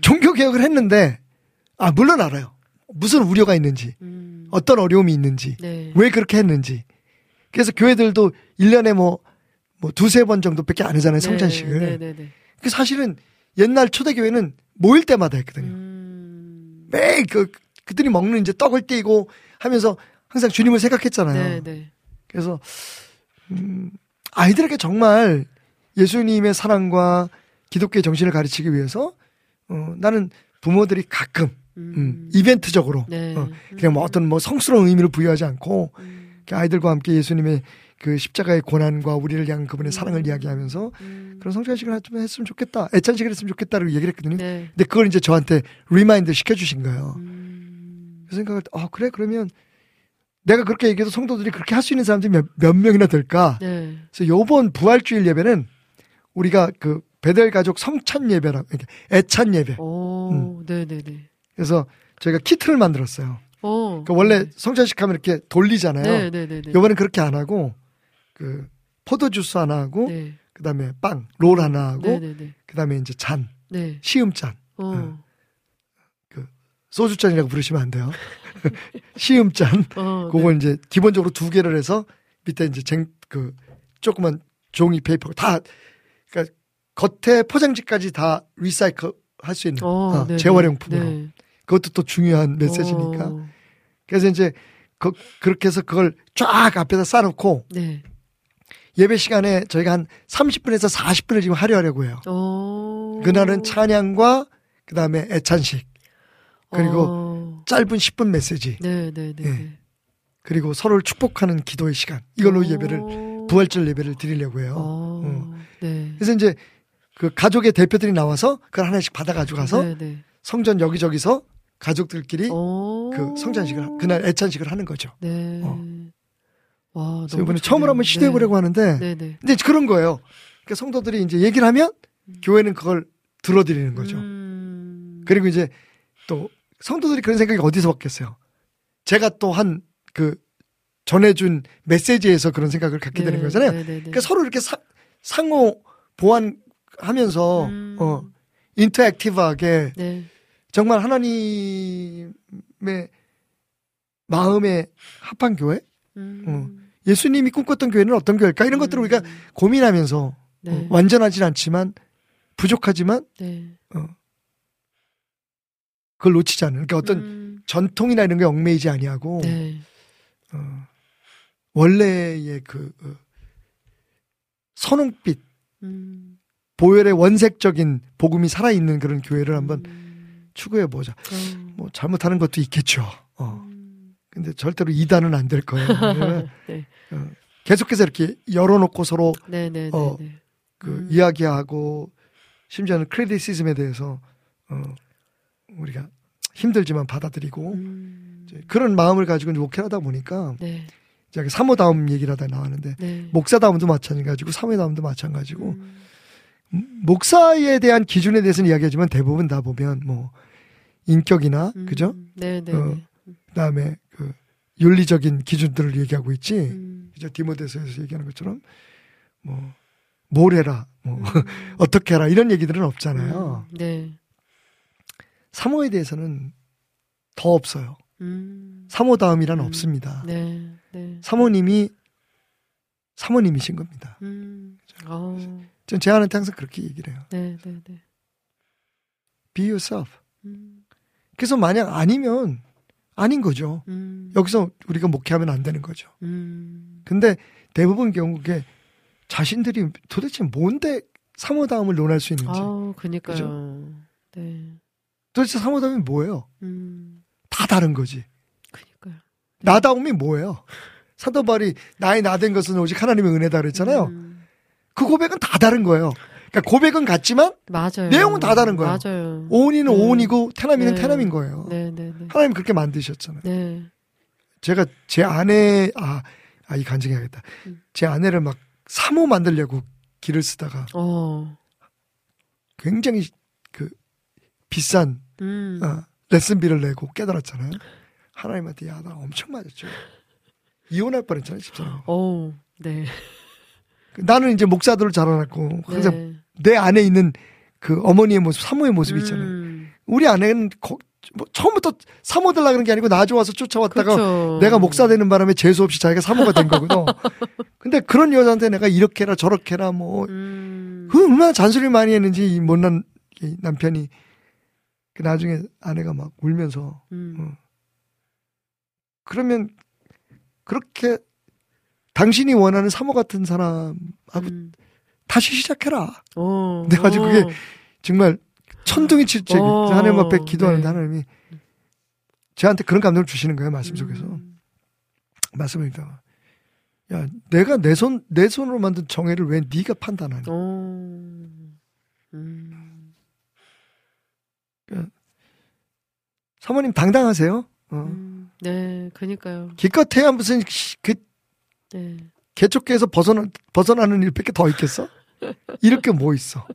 종교 개혁을 했는데 아 물론 알아요. 무슨 우려가 있는지 음. 어떤 어려움이 있는지 네. 왜 그렇게 했는지. 그래서 교회들도 1년에 뭐, 뭐 두세 번 정도밖에 안 하잖아요, 성찬식을. 네, 네, 네. 그 사실은 옛날 초대교회는 모일 때마다 했거든요. 음. 매일 그, 그들이 먹는 이제 떡을 떼고 하면서 항상 주님을 생각했잖아요. 네, 네. 그래서, 음, 아이들에게 정말 예수님의 사랑과 기독교의 정신을 가르치기 위해서, 어, 나는 부모들이 가끔, 음, 이벤트적으로, 네. 어, 그냥 뭐 어떤 뭐 성스러운 의미를 부여하지 않고, 음. 그 아이들과 함께 예수님의 그 십자가의 고난과 우리를 향한 그분의 사랑을 이야기하면서 음. 그런 성찬식을 좀 했으면 좋겠다. 애찬식을 했으면 좋겠다라고 얘기를 했거든요. 네. 근데 그걸 이제 저한테 remind 시켜주신 거예요. 음. 그 생각을, 아, 그래? 그러면 내가 그렇게 얘기해도 성도들이 그렇게 할 수 있는 사람들이 몇, 몇 명이나 될까? 네. 그래서 요번 부활주일 예배는 우리가 그 베델 가족 성찬 예배라고, 이렇게 애찬 예배. 오, 음. 네네네. 그래서 저희가 키트를 만들었어요. 오. 그 원래 성찬식 하면 이렇게 돌리잖아요. 네, 네, 네. 네. 요번엔 그렇게 안 하고, 그, 포도주스 하나 하고, 네. 그 다음에 빵, 롤 하나 하고, 네, 네, 네. 그 다음에 이제 잔, 네. 시음잔. 어. 소주잔이라고 부르시면 안 돼요. 시음잔. 어. 그걸 이제 기본적으로 두 개를 해서 밑에 이제 쟁, 그, 조그만 종이 paper 다, 그니까 겉에 포장지까지 다 recycle 할 수 있는 어, 어, 네, 재활용품으로. 네. 그것도 또 중요한 메시지니까. 어. 그래서 이제 그, 그렇게 해서 그걸 쫙 앞에다 쌓아놓고 네. 예배 시간에 저희가 한 30분에서 40분을 지금 하려고 해요. 어. 그날은 찬양과 그 다음에 애찬식 그리고 어. 짧은 10분 메시지 네, 네, 네. 예. 네. 그리고 서로를 축복하는 기도의 시간 이걸로 어. 예배를 부활절 예배를 드리려고 해요. 어. 어. 네. 그래서 이제 그 가족의 대표들이 나와서 그걸 하나씩 받아 가지고 가서 네, 네. 성전 여기저기서 가족들끼리 어. 그 성찬식을 하- 그날 애찬식을 하는 거죠. 네. 어. 와, 이번에. 처음으로 한번 시도해보려고 하는데 네, 네. 근데 그런 거예요. 그러니까 성도들이 이제 얘기를 하면 교회는 그걸 들어드리는 거죠. 음. 그리고 이제 또 성도들이 그런 생각이 어디서 받겠어요. 제가 또 한 그 전해준 메시지에서 그런 생각을 갖게 되는 네, 거잖아요. 네, 네, 네. 그러니까 서로 이렇게 사- 상호 보완하면서 음. 어, 인터액티브하게 네. 정말 하나님의 마음에 합한 교회, 음. 어. 예수님이 꿈꿨던 교회는 어떤 교회일까 이런 것들을 우리가 고민하면서 네. 어, 완전하진 않지만 부족하지만 네. 그걸 놓치지 않는 그러니까 어떤 음. 전통이나 이런 게 얽매이지 아니하고 네. 어, 원래의 그 어, 선홍빛 음. 보혈의 원색적인 복음이 살아있는 그런 교회를 한번 음. 추구해 보자. 어. 뭐 잘못하는 것도 있겠죠. 어. 음. 근데 절대로 이단은 안 될 거예요. 왜냐면, 네. 어, 계속해서 이렇게 열어놓고 서로 네, 네, 네, 어, 네. 그 음. 이야기하고 심지어는 크리티시즘에 대해서 어, 우리가 힘들지만 받아들이고 음. 이제 그런 마음을 가지고 이제 목회를 하다 보니까 네. 이제 사모다움 얘기를 하다 나왔는데 네. 목사다움도 마찬가지고 사모다움도 마찬가지고 음. 목사에 대한 기준에 대해서는 이야기하지만 대부분 다 보면 뭐 인격이나 음. 그죠? 네, 네, 어, 네. 그다음에 그 윤리적인 기준들을 얘기하고 있지. 음. 그죠? 디모데서에서 얘기하는 것처럼 뭐뭘 해라, 뭐 음. 어떻게 해라 이런 얘기들은 없잖아요. 음. 네. 사모에 대해서는 더 없어요. 음. 사모다움이란 음. 없습니다. 네. 네. 사모님이 사모님이신 겁니다. 음. 어. 전 제안한테 항상 그렇게 얘기를 해요. 네, 네, 네. Be yourself. 음. 그래서 만약 아니면 아닌 거죠. 음. 여기서 우리가 목회하면 안 되는 거죠. 음. 근데 대부분 경우에 자신들이 도대체 뭔데 사모다움을 논할 수 있는지 아우, 그니까요. 그죠? 네. 도대체 사모다움이 뭐예요? 음. 다 다른 거지. 그니까요. 나다움이 뭐예요? 사도 바울이 나의 나된 것은 오직 하나님의 은혜다 그랬잖아요. 음. 그 고백은 다 다른 거예요. 그러니까 고백은 같지만 맞아요. 내용은 다 다른 거예요. 맞아요. 오은이는 네. 오은이고 태남이는 네. 태남인 거예요. 네, 네, 네. 하나님 그렇게 만드셨잖아요. 네. 제가 제 아내 아, 아, 이 간증해야겠다. 음. 제 아내를 막 사모 만들려고 길을 쓰다가 어. 굉장히 그 비싼 음. 어, 레슨비를 내고 깨달았잖아요. 하나님한테 야 나 엄청 맞았죠. 이혼할 뻔했잖아요, 집사람. 어. 네. 나는 이제 목사들을 자라났고 항상 네. 내 안에 있는 그 어머니의 모습, 사모의 모습이 있잖아요. 음. 우리 아내는 거- 뭐 처음부터 사모 되려 그런 게 아니고 나 좋아서 쫓아왔다가 그렇죠. 내가 목사 되는 바람에 재수 없이 자기가 사모가 된 거거든. 근데 그런 여자한테 내가 이렇게 해라 저렇게 해라 뭐 음. 그 얼마나 잔소리 많이 했는지 이 못난 이 남편이 그 나중에 아내가 막 울면서 음. 어. 그러면 그렇게 당신이 원하는 사모 같은 사람하고 음. 다시 시작해라. 어. 내가 지금 그게 어. 정말 천둥이 칠지 어. 하나님 앞에 기도하는데 네. 하나님이 저한테 그런 감동을 주시는 거예요 말씀 속에서 음. 말씀을 읽다가 야 내가 내 손 내 손으로 만든 정회를 왜 네가 판단하냐 어. 음. 사모님 당당하세요 어. 음. 네, 그니까요. 기껏해야 무슨 시- 그 네. 개척교에서 벗어나 벗어나는 일밖에 더 있겠어 이럴 게뭐 있어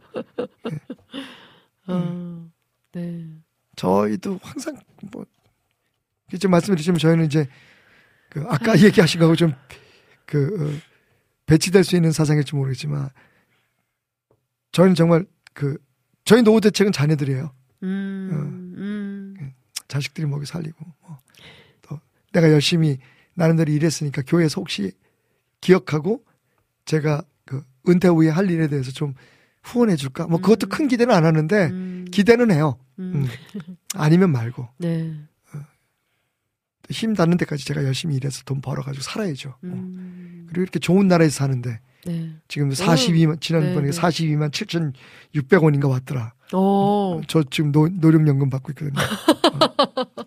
어. 네. 저희도 항상 뭐 이제 말씀드리지만 저희는 이제 그 아까 얘기하신 거하고 좀그 배치될 수 있는 사상일지 모르겠지만 저희는 정말 그 저희 노후 대책은 자녀들이에요. 음. 어. 음. 자식들이 먹여 살리고 뭐. 또 내가 열심히 나름대로 일했으니까 교회에서 혹시 기억하고 제가 그 은퇴 후에 할 일에 대해서 좀 후원해 줄까? 뭐 그것도 큰 기대는 안 하는데 음. 기대는 해요. 음. 음. 아니면 말고 네. 힘 닿는 데까지 제가 열심히 일해서 돈 벌어가지고 살아야죠. 뭐. 음. 그리고 이렇게 좋은 나라에서 사는데 네. 지금 42만 지난번에 네, 네. 42만 7,600원인가 왔더라. 어. 저 지금 노, 노령연금 받고 있거든요.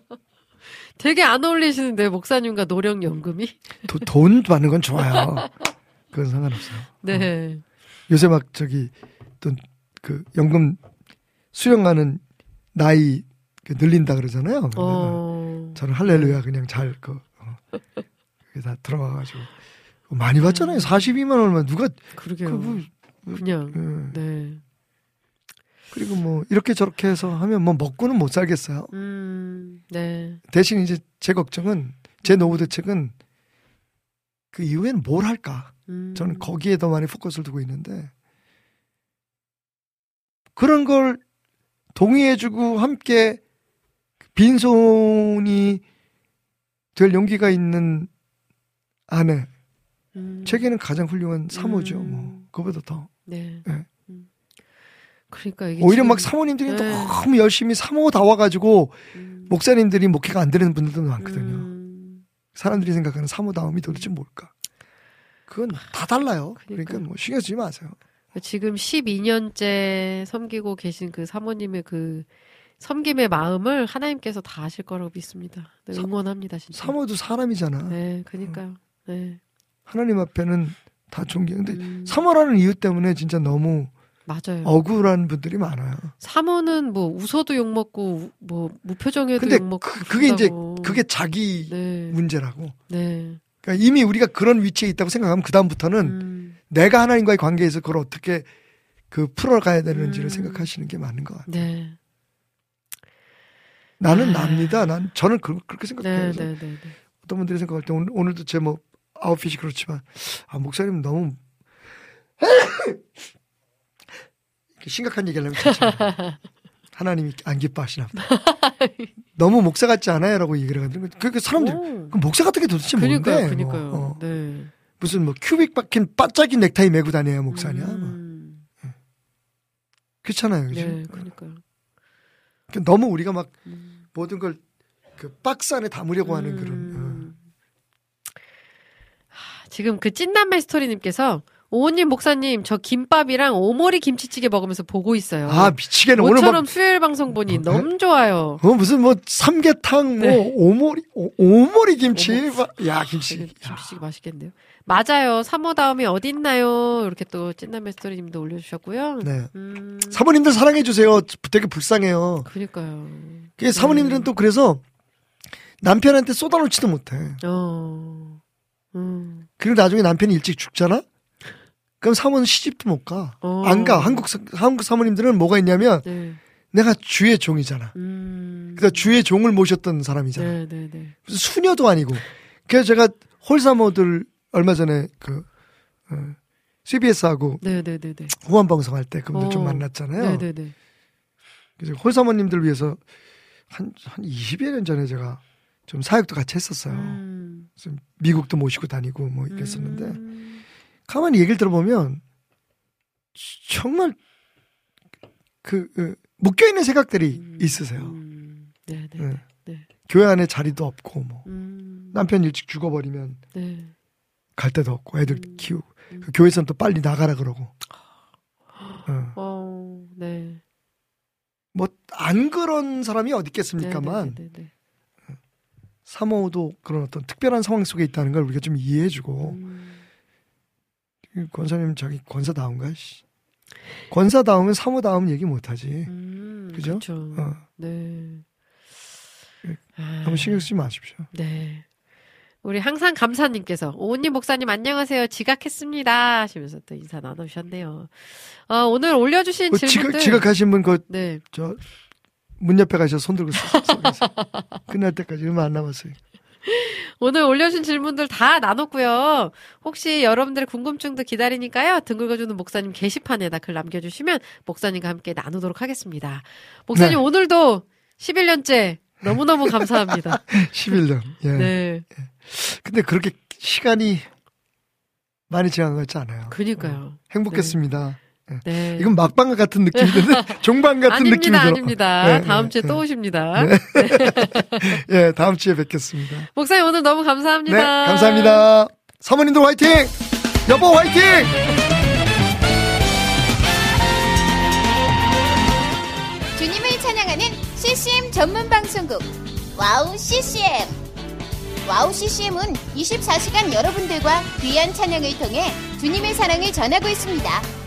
되게 안 어울리시는데 목사님과 노령연금이? 도- 돈 받는 건 좋아요. 그건 상관없어요. 네. 요새 막 저기 또그 연금 수령하는 나이 그 늘린다 그러잖아요. 어. 저는 할렐루야 그냥 잘그 어, 다 들어가가지고 많이 받잖아요. 42만 원만 누가 그러게요. 그 뭐, 그냥. 예. 네. 그리고 뭐 이렇게 저렇게 해서 하면 뭐 먹고는 못 살겠어요. 음. 네. 대신 이제 제 걱정은 제 노후 대책은 그 이후에는 뭘 할까? 음. 저는 거기에 더 많이 포커스를 두고 있는데 그런 걸 동의해주고 함께 빈손이 될 용기가 있는 아내 음. 제게는 가장 훌륭한 사모죠. 음. 뭐 그보다 더 네. 네. 음. 그러니까 이게 오히려 지금- 막 사모님들이 네. 너무 열심히 사모 다 와 가지고 음. 목사님들이 목회가 안 되는 분들도 많거든요. 음. 사람들이 생각하는 사모다움이 도대체 뭘까? 그건 다 달라요. 그러니까 그러니까요. 뭐 신경 쓰지 마세요. 지금 12년째 섬기고 계신 그 사모님의 그 섬김의 마음을 하나님께서 다 아실 거라고 믿습니다. 네, 사- 응원합니다, 진짜. 사모도 사람이잖아. 네, 그니까요. 네. 하나님 앞에는 다 존경. 근데 음, 사모라는 이유 때문에 진짜 너무 맞아요. 억울한 분들이 많아요. 사모는 뭐 웃어도 욕 먹고 뭐 무표정해도 근데 욕 먹고 그, 그게 이제. 그게 자기 네. 문제라고. 네. 그러니까 이미 우리가 그런 위치에 있다고 생각하면 그 다음부터는 음, 내가 하나님과의 관계에서 그걸 어떻게 그 풀어가야 되는지를 음. 생각하시는 게 맞는 것 같아요. 네. 나는 아. 납니다. 난 저는 그, 렇게 생각해요. 네, 네, 네, 네. 어떤 분들이 생각할 때 오늘, 오늘도 제 뭐 아웃핏이 그렇지만 아 목사님 너무 심각한 얘기를 하면 하나님이 안 기뻐하시나 보다. 너무 목사 같지 않아요라고 얘기를 하거든요. 그러니까 사람들이 오. 그 목사 같은 게 도대체 뭔데? 그니까요, 그니까요. 뭐, 어. 네. 무슨 뭐 큐빅 박힌 반짝인 넥타이 메고 다녀야 목사냐? 뭐. 음, 그렇잖아요, 그죠? 네, 그니까요. 그러니까 너무 우리가 막 음. 모든 걸 그 박스 안에 담으려고 하는 그런. 어. 음. 하, 지금 그 찐남매 스토리님께서 오은님 목사님 저 김밥이랑 오모리 김치찌개 먹으면서 보고 있어요. 아 미치겠네 오늘 모처럼 막 수요일 방송 보니 어, 너무 좋아요. 어, 무슨 뭐 삼계탕 뭐 네. 오모리 오, 오모리 김치 막- 야 김치 김치찌개 맛있겠네요. 맞아요. 3호 다음이 어디 있나요? 이렇게 또 찐남의 스토리님도 올려주셨고요. 네 음, 사모님들 사랑해 주세요 되게 불쌍해요 그니까요. 그 사모님들은 또 그래서 남편한테 쏟아놓지도 못해 어, 음, 그리고 나중에 남편이 일찍 죽잖아 그럼 사모는 시집도 못 가 어. 안 가 한국 사- 한국 사모님들은 뭐가 있냐면 네, 내가 주의 종이잖아 음, 그래서 주의 종을 모셨던 사람이잖아 네, 네, 네. 수녀도 아니고. 그래서 제가 홀사모들 얼마 전에 그 어, CBS하고 네, 네, 네, 네. 후원 방송 할 때 그분들 어. 좀 만났잖아요. 그래서 홀사모님들 위해서 한, 한 20여 년 전에 제가 좀 사역도 같이 했었어요. 음, 미국도 모시고 다니고 뭐 이랬었는데 음, 가만히 얘기를 들어보면 정말 그, 그 묶여 있는 생각들이 음, 있으세요. 음, 네, 네, 네. 네, 네. 교회 안에 자리도 없고 뭐 음, 남편 일찍 죽어버리면 네. 갈 데도 없고 애들 음. 키우고 그 교회에서는 또 빨리 나가라 그러고 어. 어, 네. 뭐 안 그런 사람이 어디 있겠습니까만 네, 네, 네, 네. 사모도 그런 어떤 특별한 상황 속에 있다는 걸 우리가 좀 이해해주고 음, 이 권사님 자기 권사다운가 씨. 권사다우면 사모다움 얘기 못하지 음, 그죠? 그렇죠. 어. 네. 아, 한번 신경 쓰지 마십시오 네. 우리 항상 감사님께서 오은님 목사님 안녕하세요. 지각했습니다. 하시면서 또 인사 나누셨네요. 어, 오늘 올려주신 그 질문들. 지각, 지각 하신 분그 네. 저문 옆에 가셔서 손 들고 서- 서 계세요. 끝날 때까지 얼마 안 남았어요 오늘 올려주신 질문들 다 나눴고요. 혹시 여러분들의 궁금증도 기다리니까요. 등 긁어주는 목사님 게시판에다 글 남겨주시면 목사님과 함께 나누도록 하겠습니다. 목사님 네. 오늘도 11년째 너무너무 감사합니다. 11년 예. 네. 근데 그렇게 시간이 많이 지난 것 같지 않아요 그니까요. 행복했습니다 네. 이건 막방 같은 느낌인데 종방 같은 느낌이 아닙니다, 들어 아닙니다. 네, 다음 네, 주에 네. 또 오십니다. 예, 다음 주에 뵙겠습니다. 목사님 오늘 너무 감사합니다. 네, 감사합니다. 사모님들 화이팅! 여보 화이팅! 주님을 찬양하는 CCM 전문 방송국 와우 CCM 와우 CCM은 24시간 여러분들과 귀한 찬양을 통해 주님의 사랑을 전하고 있습니다.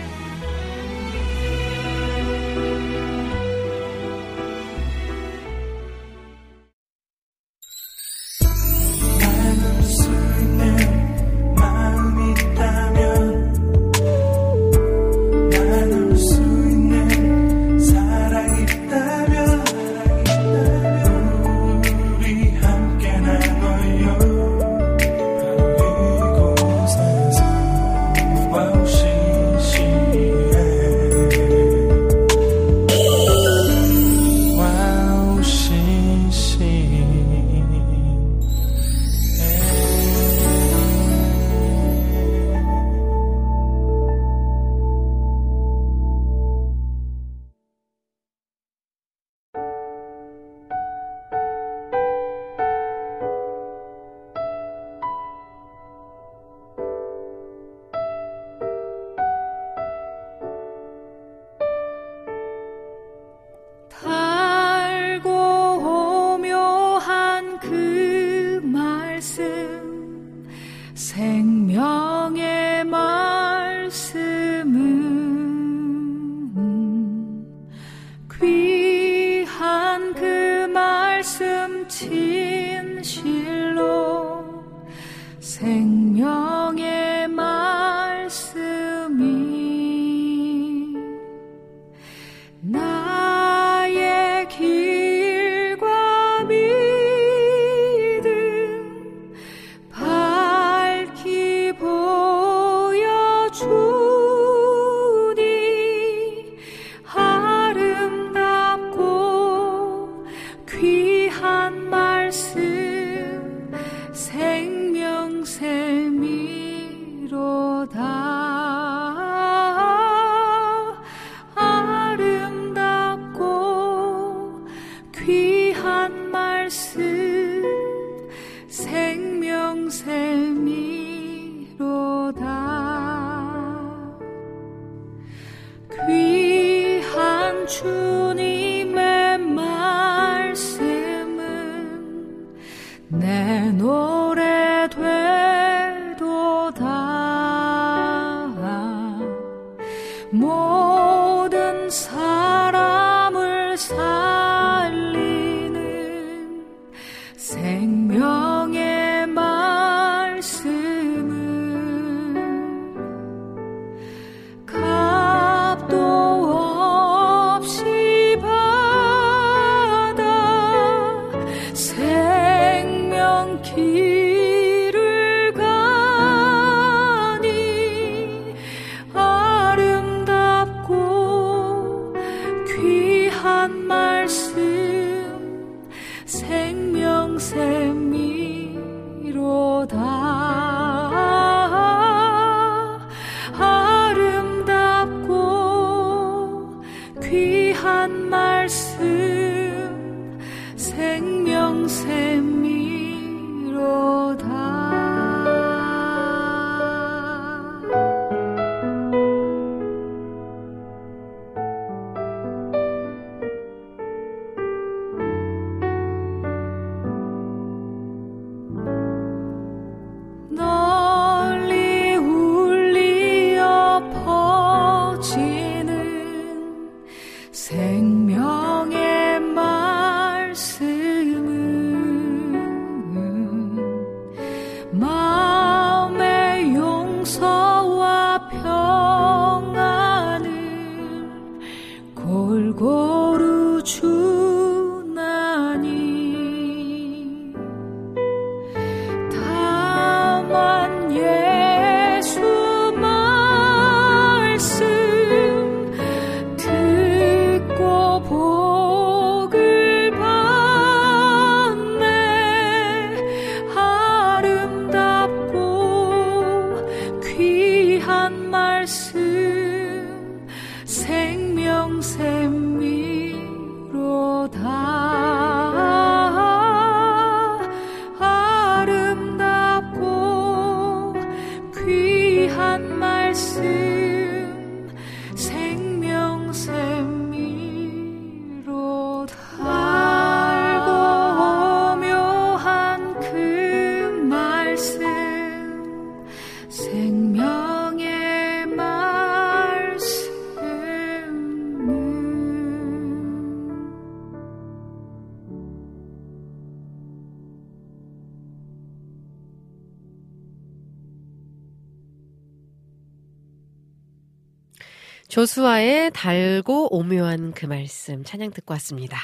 조수아의 달고 오묘한 그 말씀 찬양 듣고 왔습니다.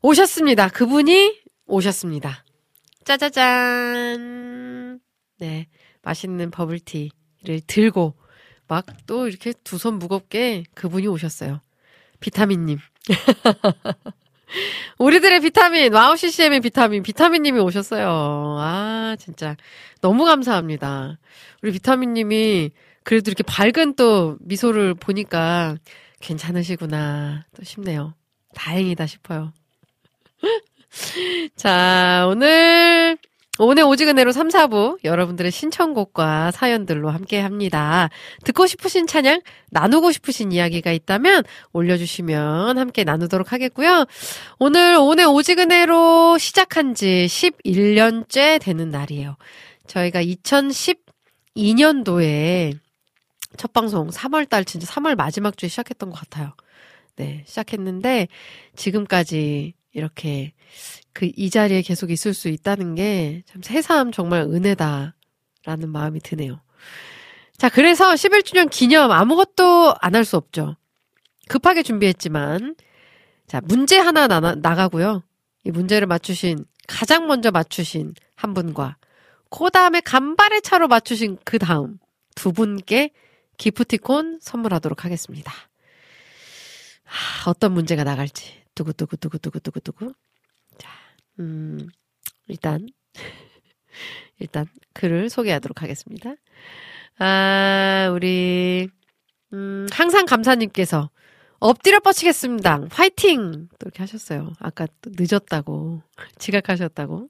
오셨습니다. 그분이 오셨습니다. 짜자잔. 네. 맛있는 버블티를 들고 막 또 이렇게 두 손 무겁게 그분이 오셨어요. 비타민님. 우리들의 비타민, 와우 CCM의 비타민, 비타민님이 오셨어요. 아, 진짜. 너무 감사합니다. 우리 비타민님이 그래도 이렇게 밝은 또 미소를 보니까 괜찮으시구나. 또 싶네요. 다행이다 싶어요. 자, 오늘, 오늘 오지근해로 3, 4부 여러분들의 신청곡과 사연들로 함께 합니다. 듣고 싶으신 찬양, 나누고 싶으신 이야기가 있다면 올려주시면 함께 나누도록 하겠고요. 오늘, 오늘 오지근해로 시작한 지 11년째 되는 날이에요. 저희가 2012년도에 첫 방송 3월달 진짜 3월 마지막 주에 시작했던 것 같아요. 네, 시작했는데 지금까지 이렇게 그 이 자리에 계속 있을 수 있다는 게 참 새삼 정말 은혜다라는 마음이 드네요. 자, 그래서 11주년 기념 아무것도 안 할 수 없죠. 급하게 준비했지만 자, 문제 하나 나, 나가고요. 이 문제를 맞추신 가장 먼저 맞추신 한 분과 그 다음에 간발의 차로 맞추신 그 다음 두 분께 기프티콘 선물하도록 하겠습니다. 하, 어떤 문제가 나갈지 두구두구두구두구두구두구 자, 음, 일단 일단 글을 소개하도록 하겠습니다. 아, 우리 음, 항상 감사님께서 엎드려 뻗치겠습니다. 화이팅! 또 이렇게 하셨어요. 아까 또 늦었다고. 지각하셨다고.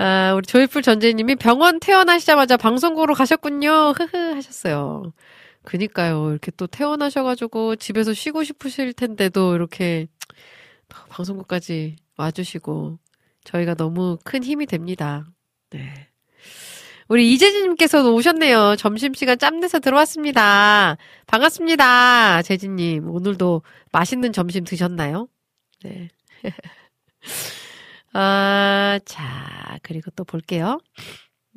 아, 우리 조이풀 전재님이 병원 퇴원하시자마자 방송국으로 가셨군요. 흐흐 하셨어요. 그니까요. 이렇게 또 퇴원하셔가지고 집에서 쉬고 싶으실 텐데도 이렇게 방송국까지 와주시고 저희가 너무 큰 힘이 됩니다. 네. 우리 이재진님께서도 오셨네요. 점심시간 짬내서 들어왔습니다. 반갑습니다. 재진님. 오늘도 맛있는 점심 드셨나요? 네. 아, 자, 그리고 또 볼게요.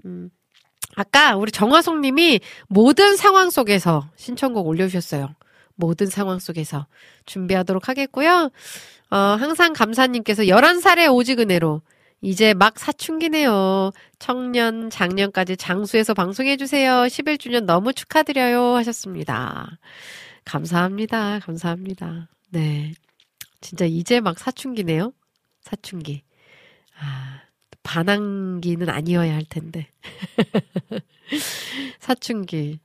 음, 아까 우리 정화송 님이 모든 상황 속에서 신청곡 올려주셨어요. 모든 상황 속에서 준비하도록 하겠고요. 어, 항상 감사님께서 11살의 오직 은혜로 이제 막 사춘기네요. 청년, 작년까지 장수에서 방송해주세요. 11주년 너무 축하드려요. 하셨습니다. 감사합니다. 감사합니다. 네. 진짜 이제 막 사춘기네요. 사춘기. 아, 반항기는 아니어야 할 텐데. 사춘기.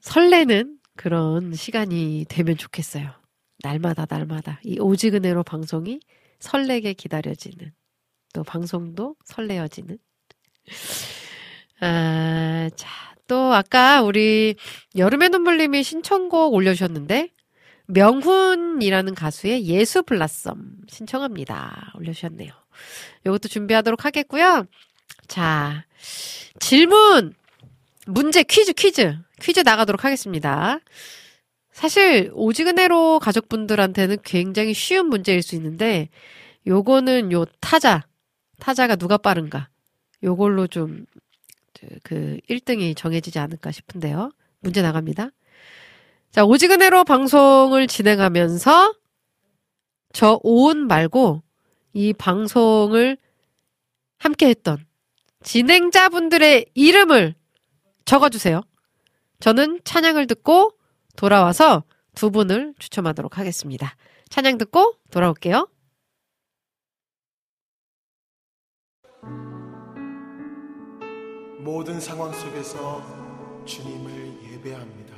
설레는 그런 시간이 되면 좋겠어요. 날마다, 날마다. 이 오직 은혜로 방송이 설레게 기다려지는. 또 방송도 설레어지는. 아, 자, 또 아까 우리 여름의 눈물님이 신청곡 올려주셨는데, 명훈이라는 가수의 예수 블라썸 신청합니다. 올려주셨네요. 이것도 준비하도록 하겠고요. 자, 질문, 문제, 퀴즈, 퀴즈, 퀴즈 나가도록 하겠습니다. 사실 오지근해로 가족분들한테는 굉장히 쉬운 문제일 수 있는데 요거는 요 타자 타자가 누가 빠른가 요걸로 좀 그 1등이 정해지지 않을까 싶은데요. 문제 나갑니다. 자, 오지근해로 방송을 진행하면서 저 오은 말고 이 방송을 함께 했던 진행자분들의 이름을 적어주세요. 저는 찬양을 듣고 돌아와서 두 분을 추첨하도록 하겠습니다. 찬양 듣고 돌아올게요. 모든 상황 속에서 주님을 예배합니다.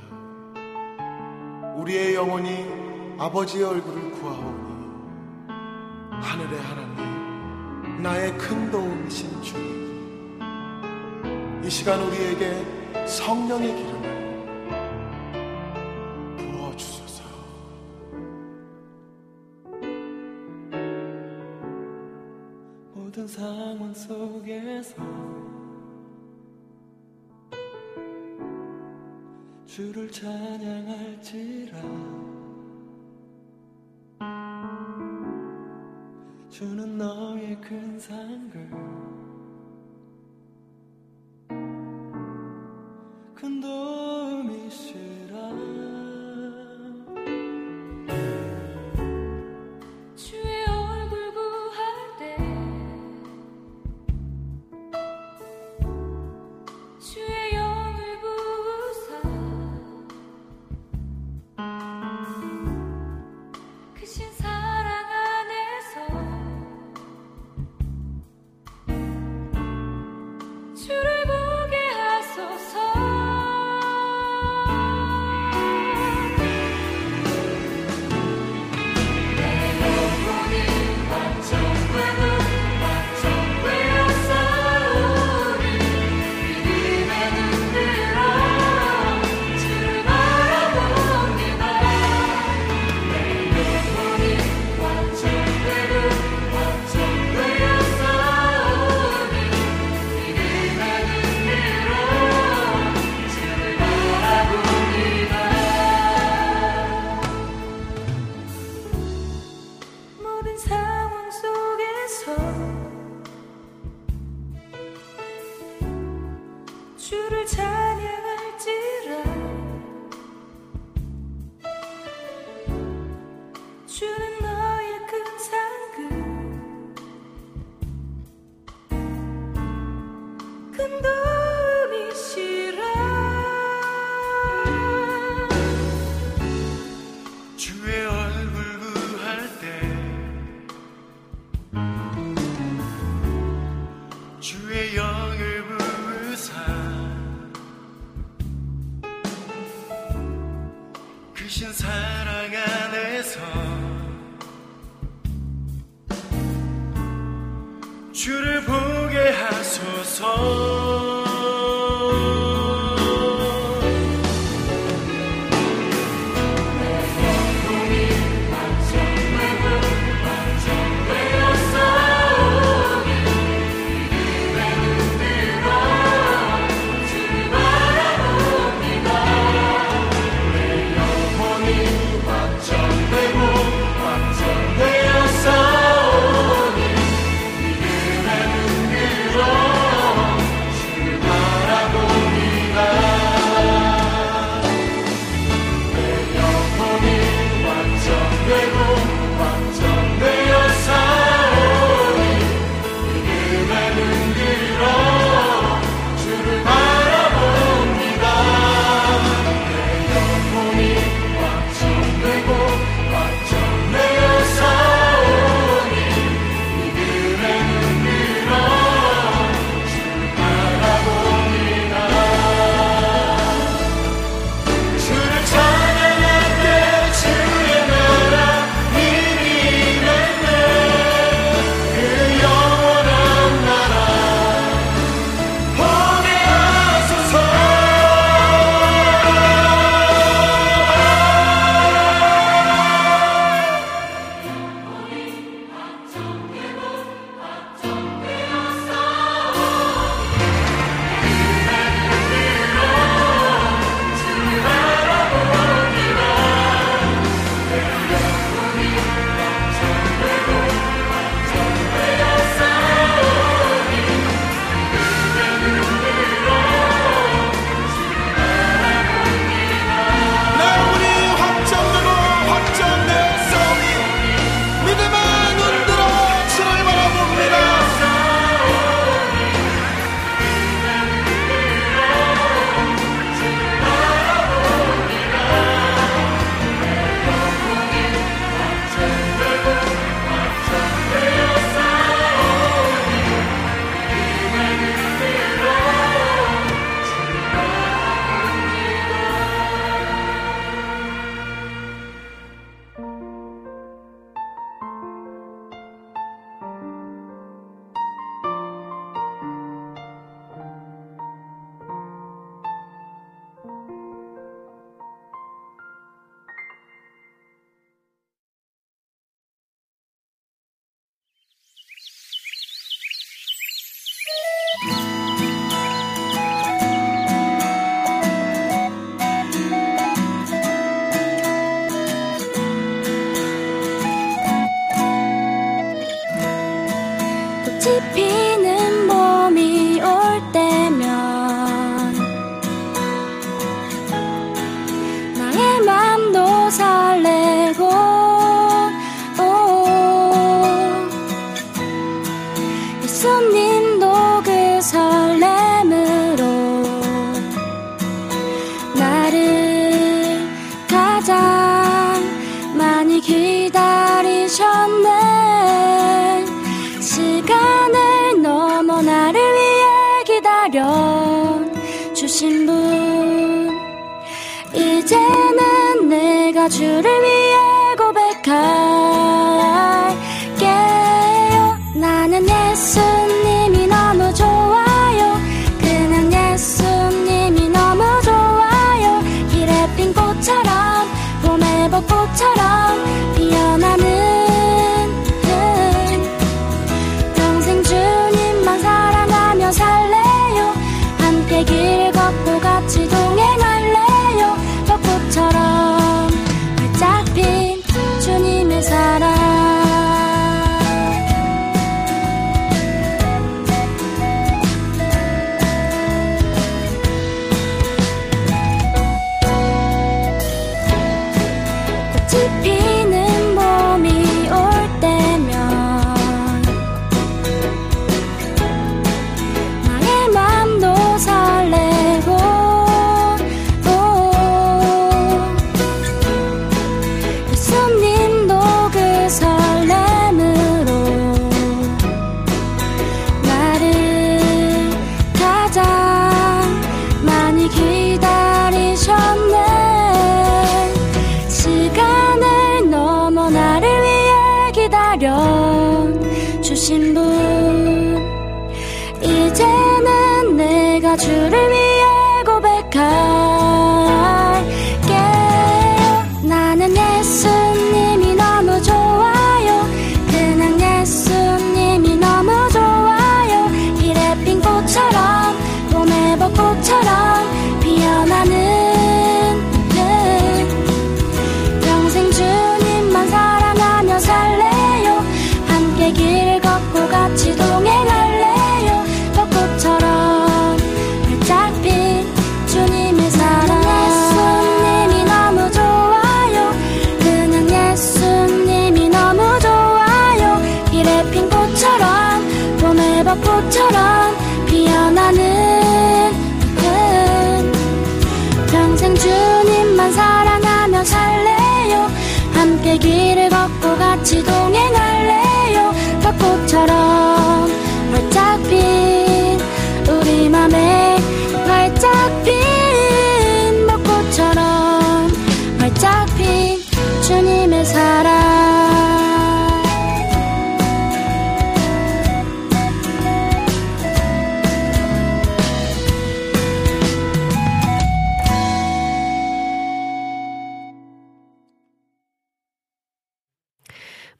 우리의 영혼이 아버지의 얼굴을 구하오니 하늘의 하나님, 나의 큰 도움이신 주님. 이 시간 우리에게 성령의 기름을 부어주소서. 모든 상황 속에서 주를 찬양할지라 주는 너의 큰 상글 큰 도움이시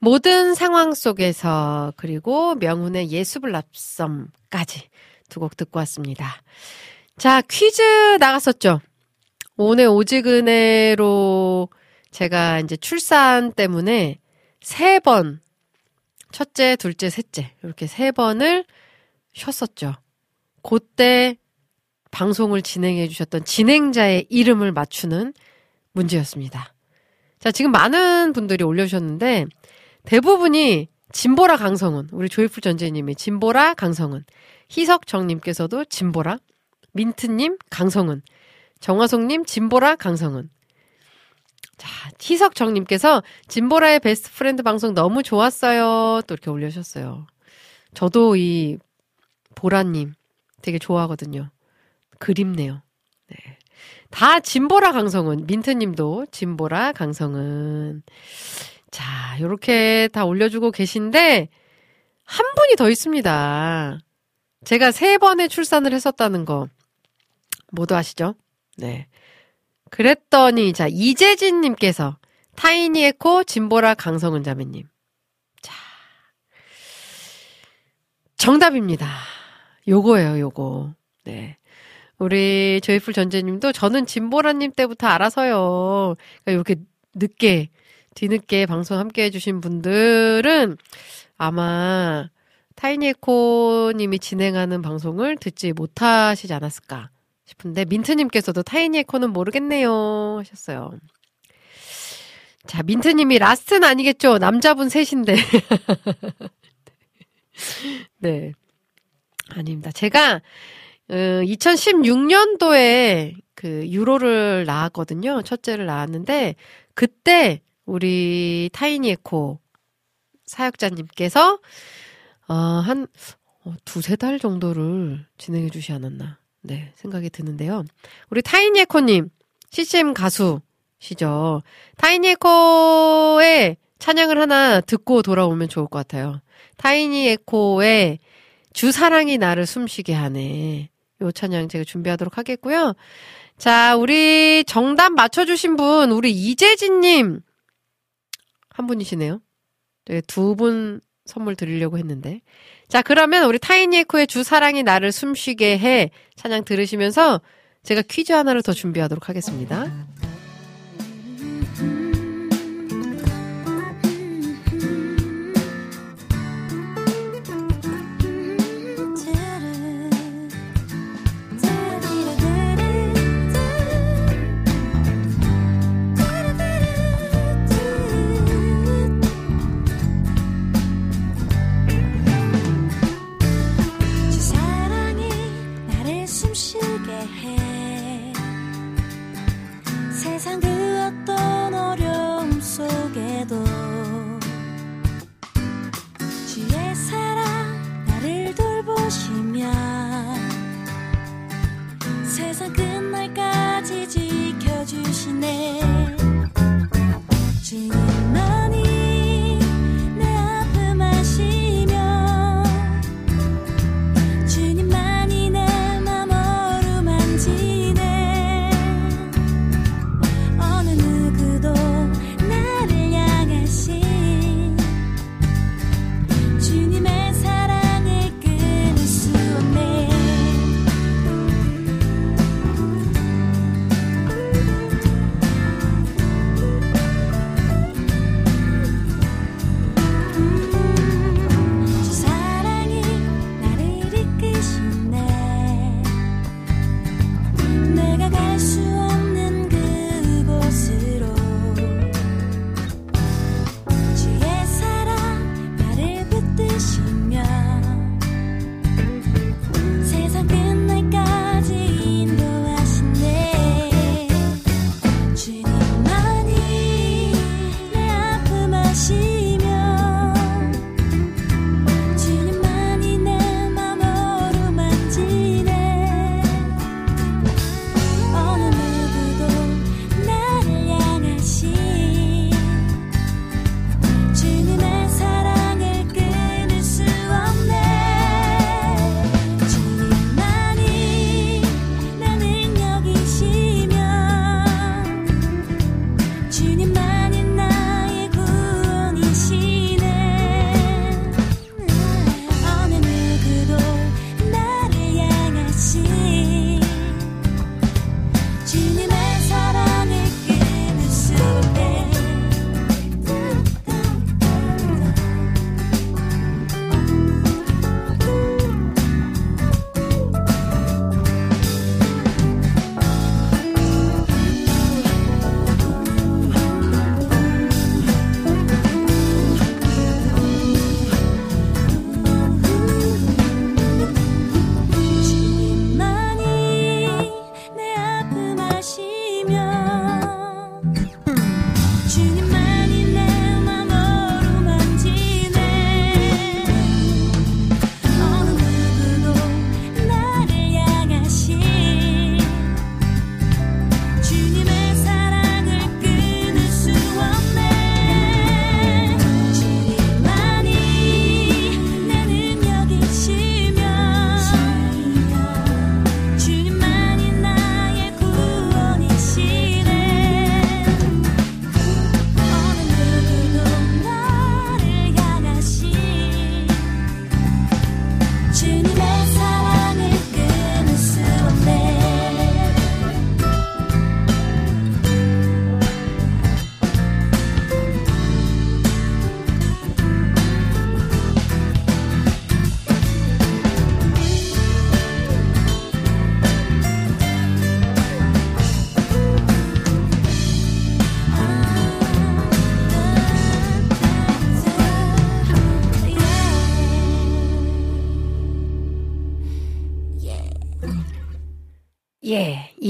모든 상황 속에서 그리고 명훈의 예수블랍썸까지 두 곡 듣고 왔습니다. 자, 퀴즈 나갔었죠. 오늘 오지근해로 제가 이제 출산 때문에 세 번, 첫째, 둘째, 셋째, 이렇게 세 번을 쉬었었죠. 그때 방송을 진행해 주셨던 진행자의 이름을 맞추는 문제였습니다. 자, 지금 많은 분들이 올려주셨는데, 대부분이 진보라 강성은, 우리 조이풀 전재님의 진보라 강성은, 희석정님께서도 진보라, 민트님 강성은, 정화송님 진보라 강성은. 자, 희석정님께서 진보라의 best friend 방송 너무 좋았어요. 또 이렇게 올려주셨어요. 저도 이 보라님 되게 좋아하거든요. 그립네요. 네. 다 진보라 강성은, 민트님도 진보라 강성은. 자, 요렇게 다 올려주고 계신데, 한 분이 더 있습니다. 제가 세 번의 출산을 했었다는 거, 모두 아시죠? 네. 그랬더니, 자, 이재진님께서, 타이니 에코 진보라 강성은 자매님. 자. 정답입니다. 요거예요, 요거. 네. 우리 조이풀 전재님도 저는 진보라님 때부터 알아서요. 그러니까 이렇게 늦게 뒤늦게 방송 함께 해주신 분들은 아마 타이니에코 님이 진행하는 방송을 듣지 못하시지 않았을까 싶은데 민트님께서도 타이니에코는 모르겠네요 하셨어요. 자 민트님이 last는 아니겠죠? 남자분 셋인데. 네. 아닙니다. 제가 어, 2016년도에 그 유로를 나왔거든요. 첫째를 나왔는데 그때 우리 타이니 에코 사역자님께서 어, 한 어, 두세 달 정도를 진행해 주시 않았나. 네, 생각이 드는데요. 우리 타이니 에코님, CCM 가수시죠. 타이니 에코의 찬양을 하나 듣고 돌아오면 좋을 것 같아요. 타이니 에코의 주 사랑이 나를 숨쉬게 하네. 요 찬양 제가 준비하도록 하겠고요. 자, 우리 정답 맞춰주신 분, 우리 이재진님. 한 분이시네요. 네, 두분 선물 드리려고 했는데. 자, 그러면 우리 타이니에코의 주 사랑이 나를 숨쉬게 해 찬양 들으시면서 제가 퀴즈 하나를 더 준비하도록 하겠습니다. 돌보시며 세상 끝날까지 지켜주시네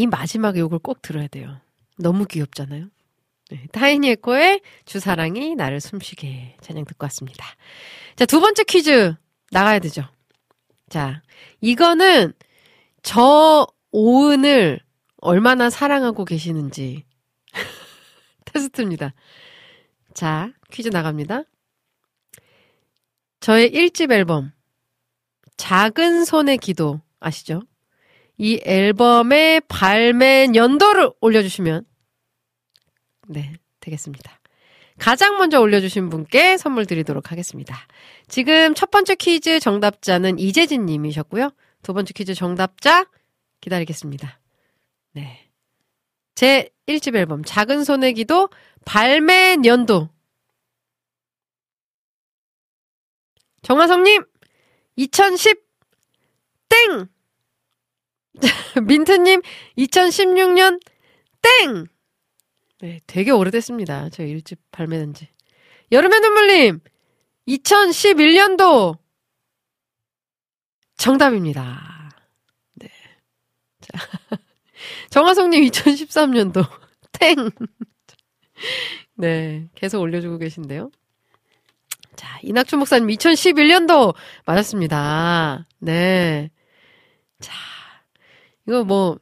이 마지막 욕을 꼭 들어야 돼요. 너무 귀엽잖아요. 네, 타이니 에코의 주사랑이 나를 숨쉬게 해. 찬양 듣고 왔습니다. 자, 두 번째 퀴즈 나가야 되죠. 자, 이거는 저 오은을 얼마나 사랑하고 계시는지 테스트입니다. 자, 퀴즈 나갑니다. 저의 1집 앨범 작은 손의 기도 아시죠? 이 앨범의 발매 연도를 올려주시면 네 되겠습니다. 가장 먼저 올려주신 분께 선물 드리도록 하겠습니다. 지금 첫 번째 퀴즈 정답자는 이재진 님이셨고요. 두 번째 퀴즈 정답자 기다리겠습니다. 네. 제 1집 앨범 작은 손의 기도 발매 연도 정화성님 2010 땡! 민트님 2016년 땡! 네, 되게 오래됐습니다. 저 1집 발매된 지. 여름의 눈물님 2011년도 정답입니다. 네. 자. 정화성님 2013년도 땡! 네, 계속 올려주고 계신데요. 자, 이낙춘 목사님 2011년도 맞았습니다. 네. 자, 이거 뭐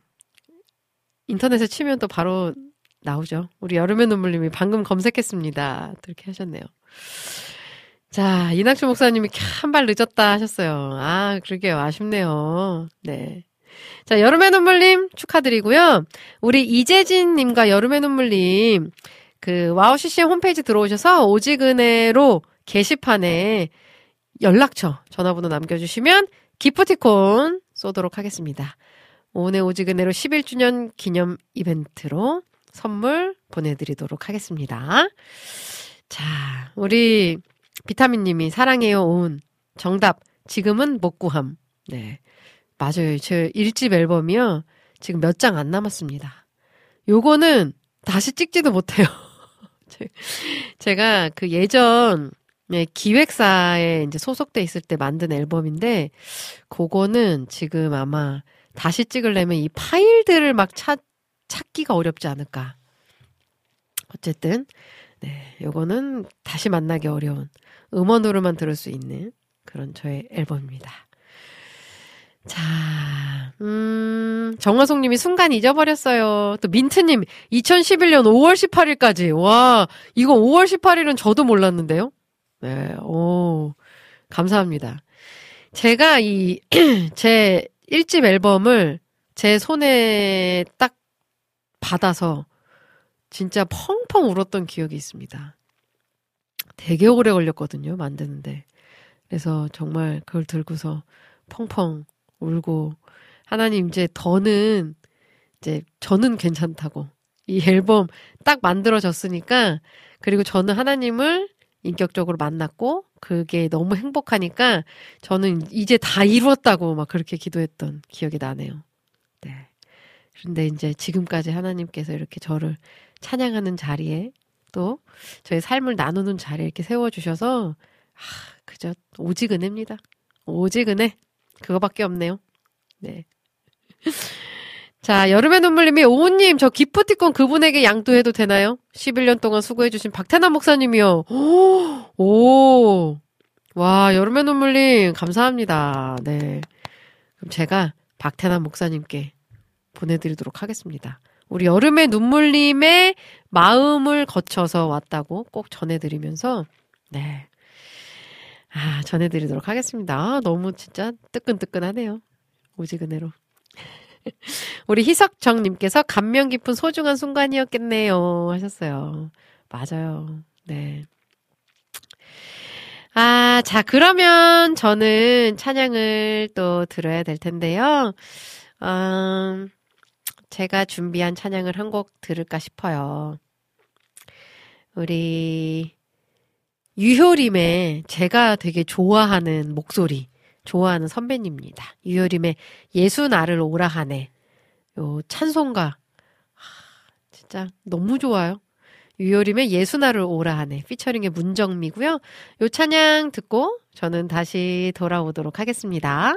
인터넷에 치면 또 바로 나오죠. 우리 여름의 눈물님이 방금 검색했습니다. 이렇게 하셨네요. 자, 이낙춘 목사님이 한 발 늦었다 하셨어요. 아, 그러게요. 아쉽네요. 네. 자, 여름의 눈물님 축하드리고요. 우리 이재진님과 여름의 눈물님, 그, 와우 CCM 홈페이지 들어오셔서 오직은혜로 게시판에 연락처, 전화번호 남겨주시면 기프티콘 쏘도록 하겠습니다. 오늘 오직은혜로 11주년 기념 이벤트로 선물 보내드리도록 하겠습니다. 자, 우리 비타민님이 사랑해요 온 정답 지금은 못 구함. 네, 맞아요. 제 1집 앨범이요. 지금 몇 장 안 남았습니다. 요거는 다시 찍지도 못해요. 제가 그 예전 네, 기획사에 이제 소속돼 있을 때 만든 앨범인데 그거는 지금 아마 다시 찍으려면 이 파일들을 막 찾, 찾기가 어렵지 않을까. 어쨌든 네, 요거는 다시 만나기 어려운 음원으로만 들을 수 있는 그런 저의 앨범입니다. 자, 음, 정화송 님이 순간 잊어버렸어요. 또 민트 님, 2011년 5월 18일까지. 와, 이거 5월 18일은 저도 몰랐는데요. 네, 오, 감사합니다. 제가 이, 제 1집 앨범을 제 손에 딱 받아서 진짜 펑펑 울었던 기억이 있습니다. 되게 오래 걸렸거든요, 만드는데. 그래서 정말 그걸 들고서 펑펑 울고, 하나님 이제 더는, 이제 저는 괜찮다고. 이 앨범 딱 만들어졌으니까, 그리고 저는 하나님을 인격적으로 만났고, 그게 너무 행복하니까, 저는 이제 다 이루었다고 막 그렇게 기도했던 기억이 나네요. 네. 그런데 이제 지금까지 하나님께서 이렇게 저를 찬양하는 자리에 또 저의 삶을 나누는 자리에 이렇게 세워주셔서 아, 그저 오직 은혜입니다. 오직 은혜. 그거밖에 없네요. 네. 자, 여름의 눈물님이 오우님, 저 기프티콘 그분에게 양도해도 되나요? 11년 동안 수고해주신 박태남 목사님이요. 오, 오. 와, 여름의 눈물님, 감사합니다. 네. 그럼 제가 박태남 목사님께 보내드리도록 하겠습니다. 우리 여름의 눈물님의 마음을 거쳐서 왔다고 꼭 전해드리면서, 네. 아, 전해드리도록 하겠습니다. 아, 너무 진짜 뜨끈뜨끈하네요. 은혜로. 우리 희석정님께서 감명 깊은 소중한 순간이었겠네요. 하셨어요. 맞아요. 네. 아, 자, 그러면 저는 찬양을 또 들어야 될 텐데요. 음, 제가 준비한 찬양을 한 곡 들을까 싶어요. 우리 유효림의 제가 되게 좋아하는 목소리, 좋아하는 선배님입니다. 유효림의 예수 나를 오라 하네. 요 찬송가. 진짜 너무 좋아요. 유효림의 예수 나를 오라 하네. 피처링의 문정미고요. 요 찬양 듣고 저는 다시 돌아오도록 하겠습니다.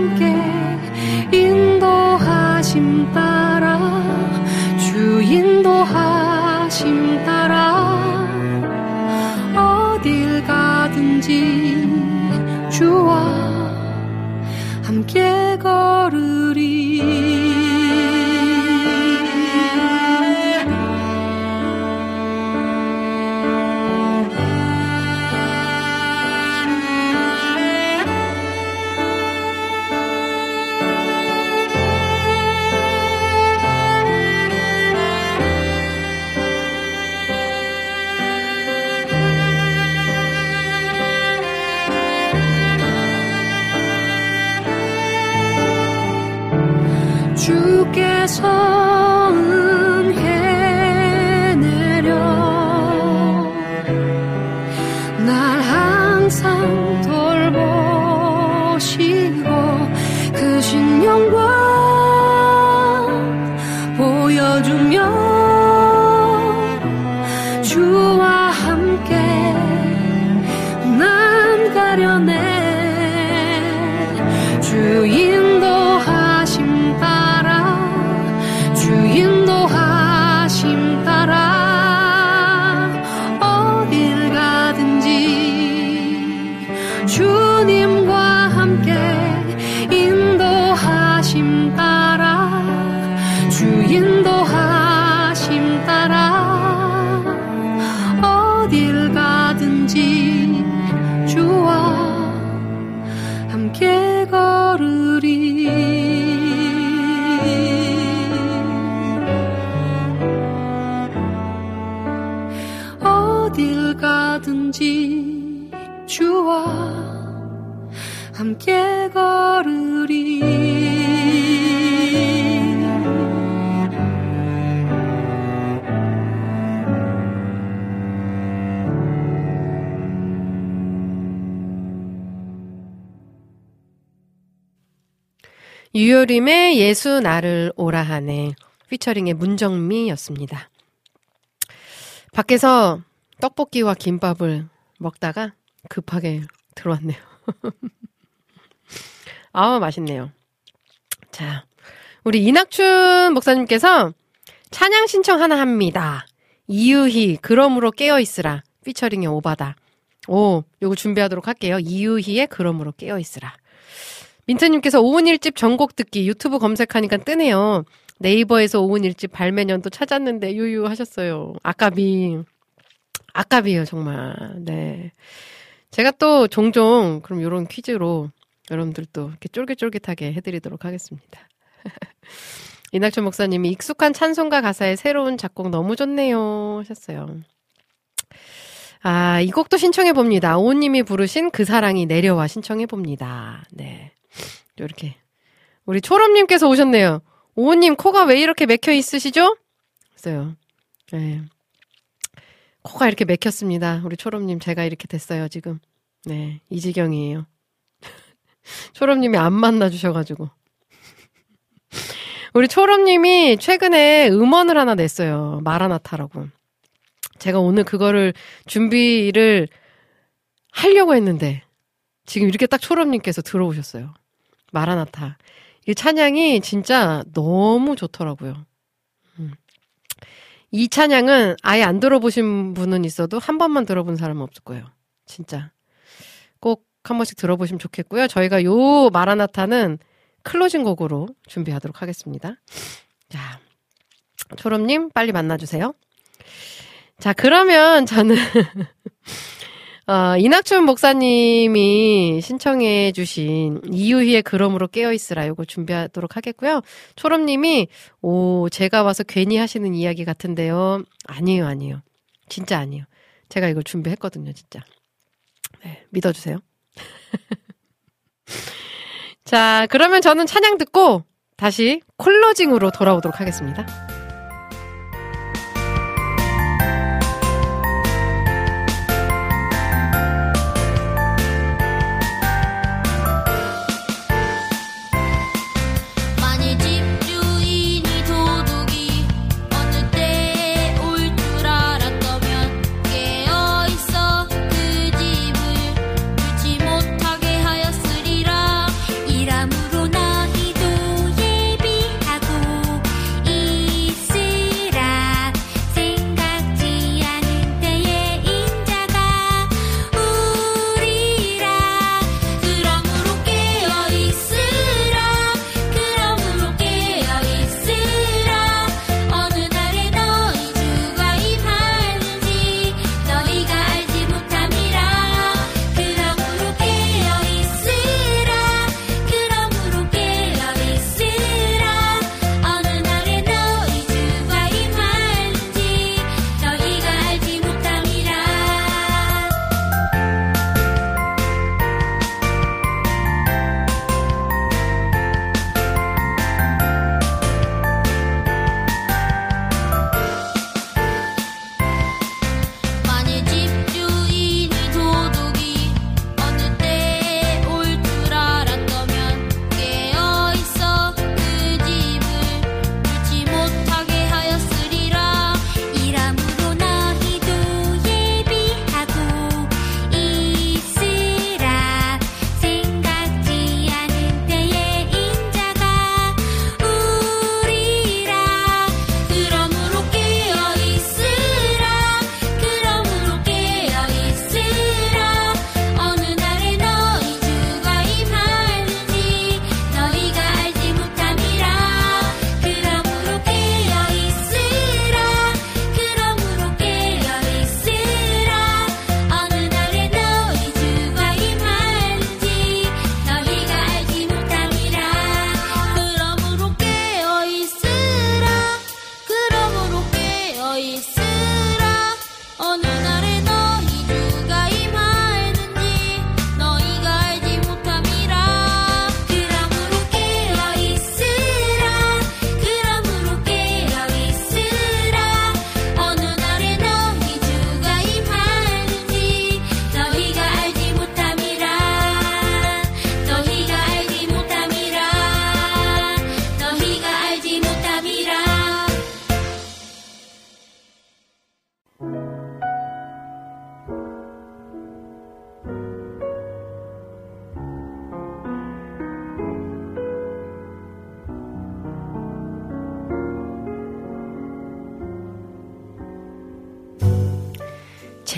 함께 인도하심 따 유효림의 예수 나를 오라 하네 피처링의 문정미였습니다. 밖에서 떡볶이와 김밥을 먹다가 급하게 들어왔네요. 아, 맛있네요. 자, 우리 이낙춘 목사님께서 찬양 신청 하나 합니다. 이유희, 그러므로 깨어있으라. 피처링의 오바다. 오, 요거 준비하도록 할게요. 이유희의 그러므로 깨어있으라. 민트님께서 오은 일집 전곡 듣기 유튜브 검색하니까 뜨네요. 네이버에서 오은 일집 발매년도 찾았는데 유유 하셨어요. 아까비. 아깝이에요, 정말. 네. 제가 또 종종 그럼 요런 퀴즈로 여러분들 또 이렇게 쫄깃쫄깃하게 해드리도록 하겠습니다. 이낙춘 목사님이 익숙한 찬송가 가사에 새로운 작곡 너무 좋네요 하셨어요. 아, 이 곡도 신청해 봅니다. 오님이 부르신 그 사랑이 내려와 신청해 봅니다. 네. 이렇게 우리 초롬님께서 오셨네요. 오님 코가 왜 이렇게 맥혀 있으시죠? 했어요. 네. 코가 이렇게 맥혔습니다. 우리 초롬님 제가 이렇게 됐어요 지금. 네, 이 지경이에요. 초롬님이 안 만나주셔가지고. 우리 초롬님이 최근에 음원을 하나 냈어요. 마라나타라고. 제가 오늘 그거를 준비를 하려고 했는데 지금 이렇게 딱 초롬님께서 들어오셨어요. 마라나타. 이 찬양이 진짜 너무 좋더라고요. 음. 이 찬양은 아예 안 들어보신 분은 있어도 한 번만 들어본 사람은 없을 거예요. 진짜. 꼭 한 번씩 들어보시면 좋겠고요. 저희가 요 마라나타는 클로징 곡으로 준비하도록 하겠습니다. 자, 초롬님 빨리 만나주세요. 자, 그러면 저는 어, 이낙춘 목사님이 신청해 주신 이유희의 그럼으로 깨어있으라 요거 준비하도록 하겠고요. 초롬님이 오 제가 와서 괜히 하시는 이야기 같은데요. 아니에요 아니에요. 진짜 아니에요. 제가 이걸 준비했거든요 진짜. 네, 믿어주세요. 자 그러면 저는 찬양 듣고 다시 콜로징으로 돌아오도록 하겠습니다.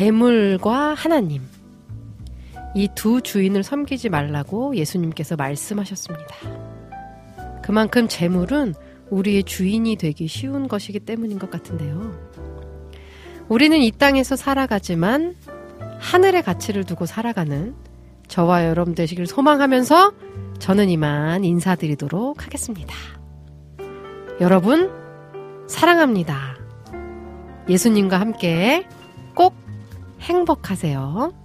재물과 하나님. 이 두 주인을 섬기지 말라고 예수님께서 말씀하셨습니다. 그만큼 재물은 우리의 주인이 되기 쉬운 것이기 때문인 것 같은데요. 우리는 이 땅에서 살아가지만 하늘의 가치를 두고 살아가는 저와 여러분 되시길 소망하면서 저는 이만 인사드리도록 하겠습니다. 여러분, 사랑합니다. 예수님과 함께 꼭 행복하세요.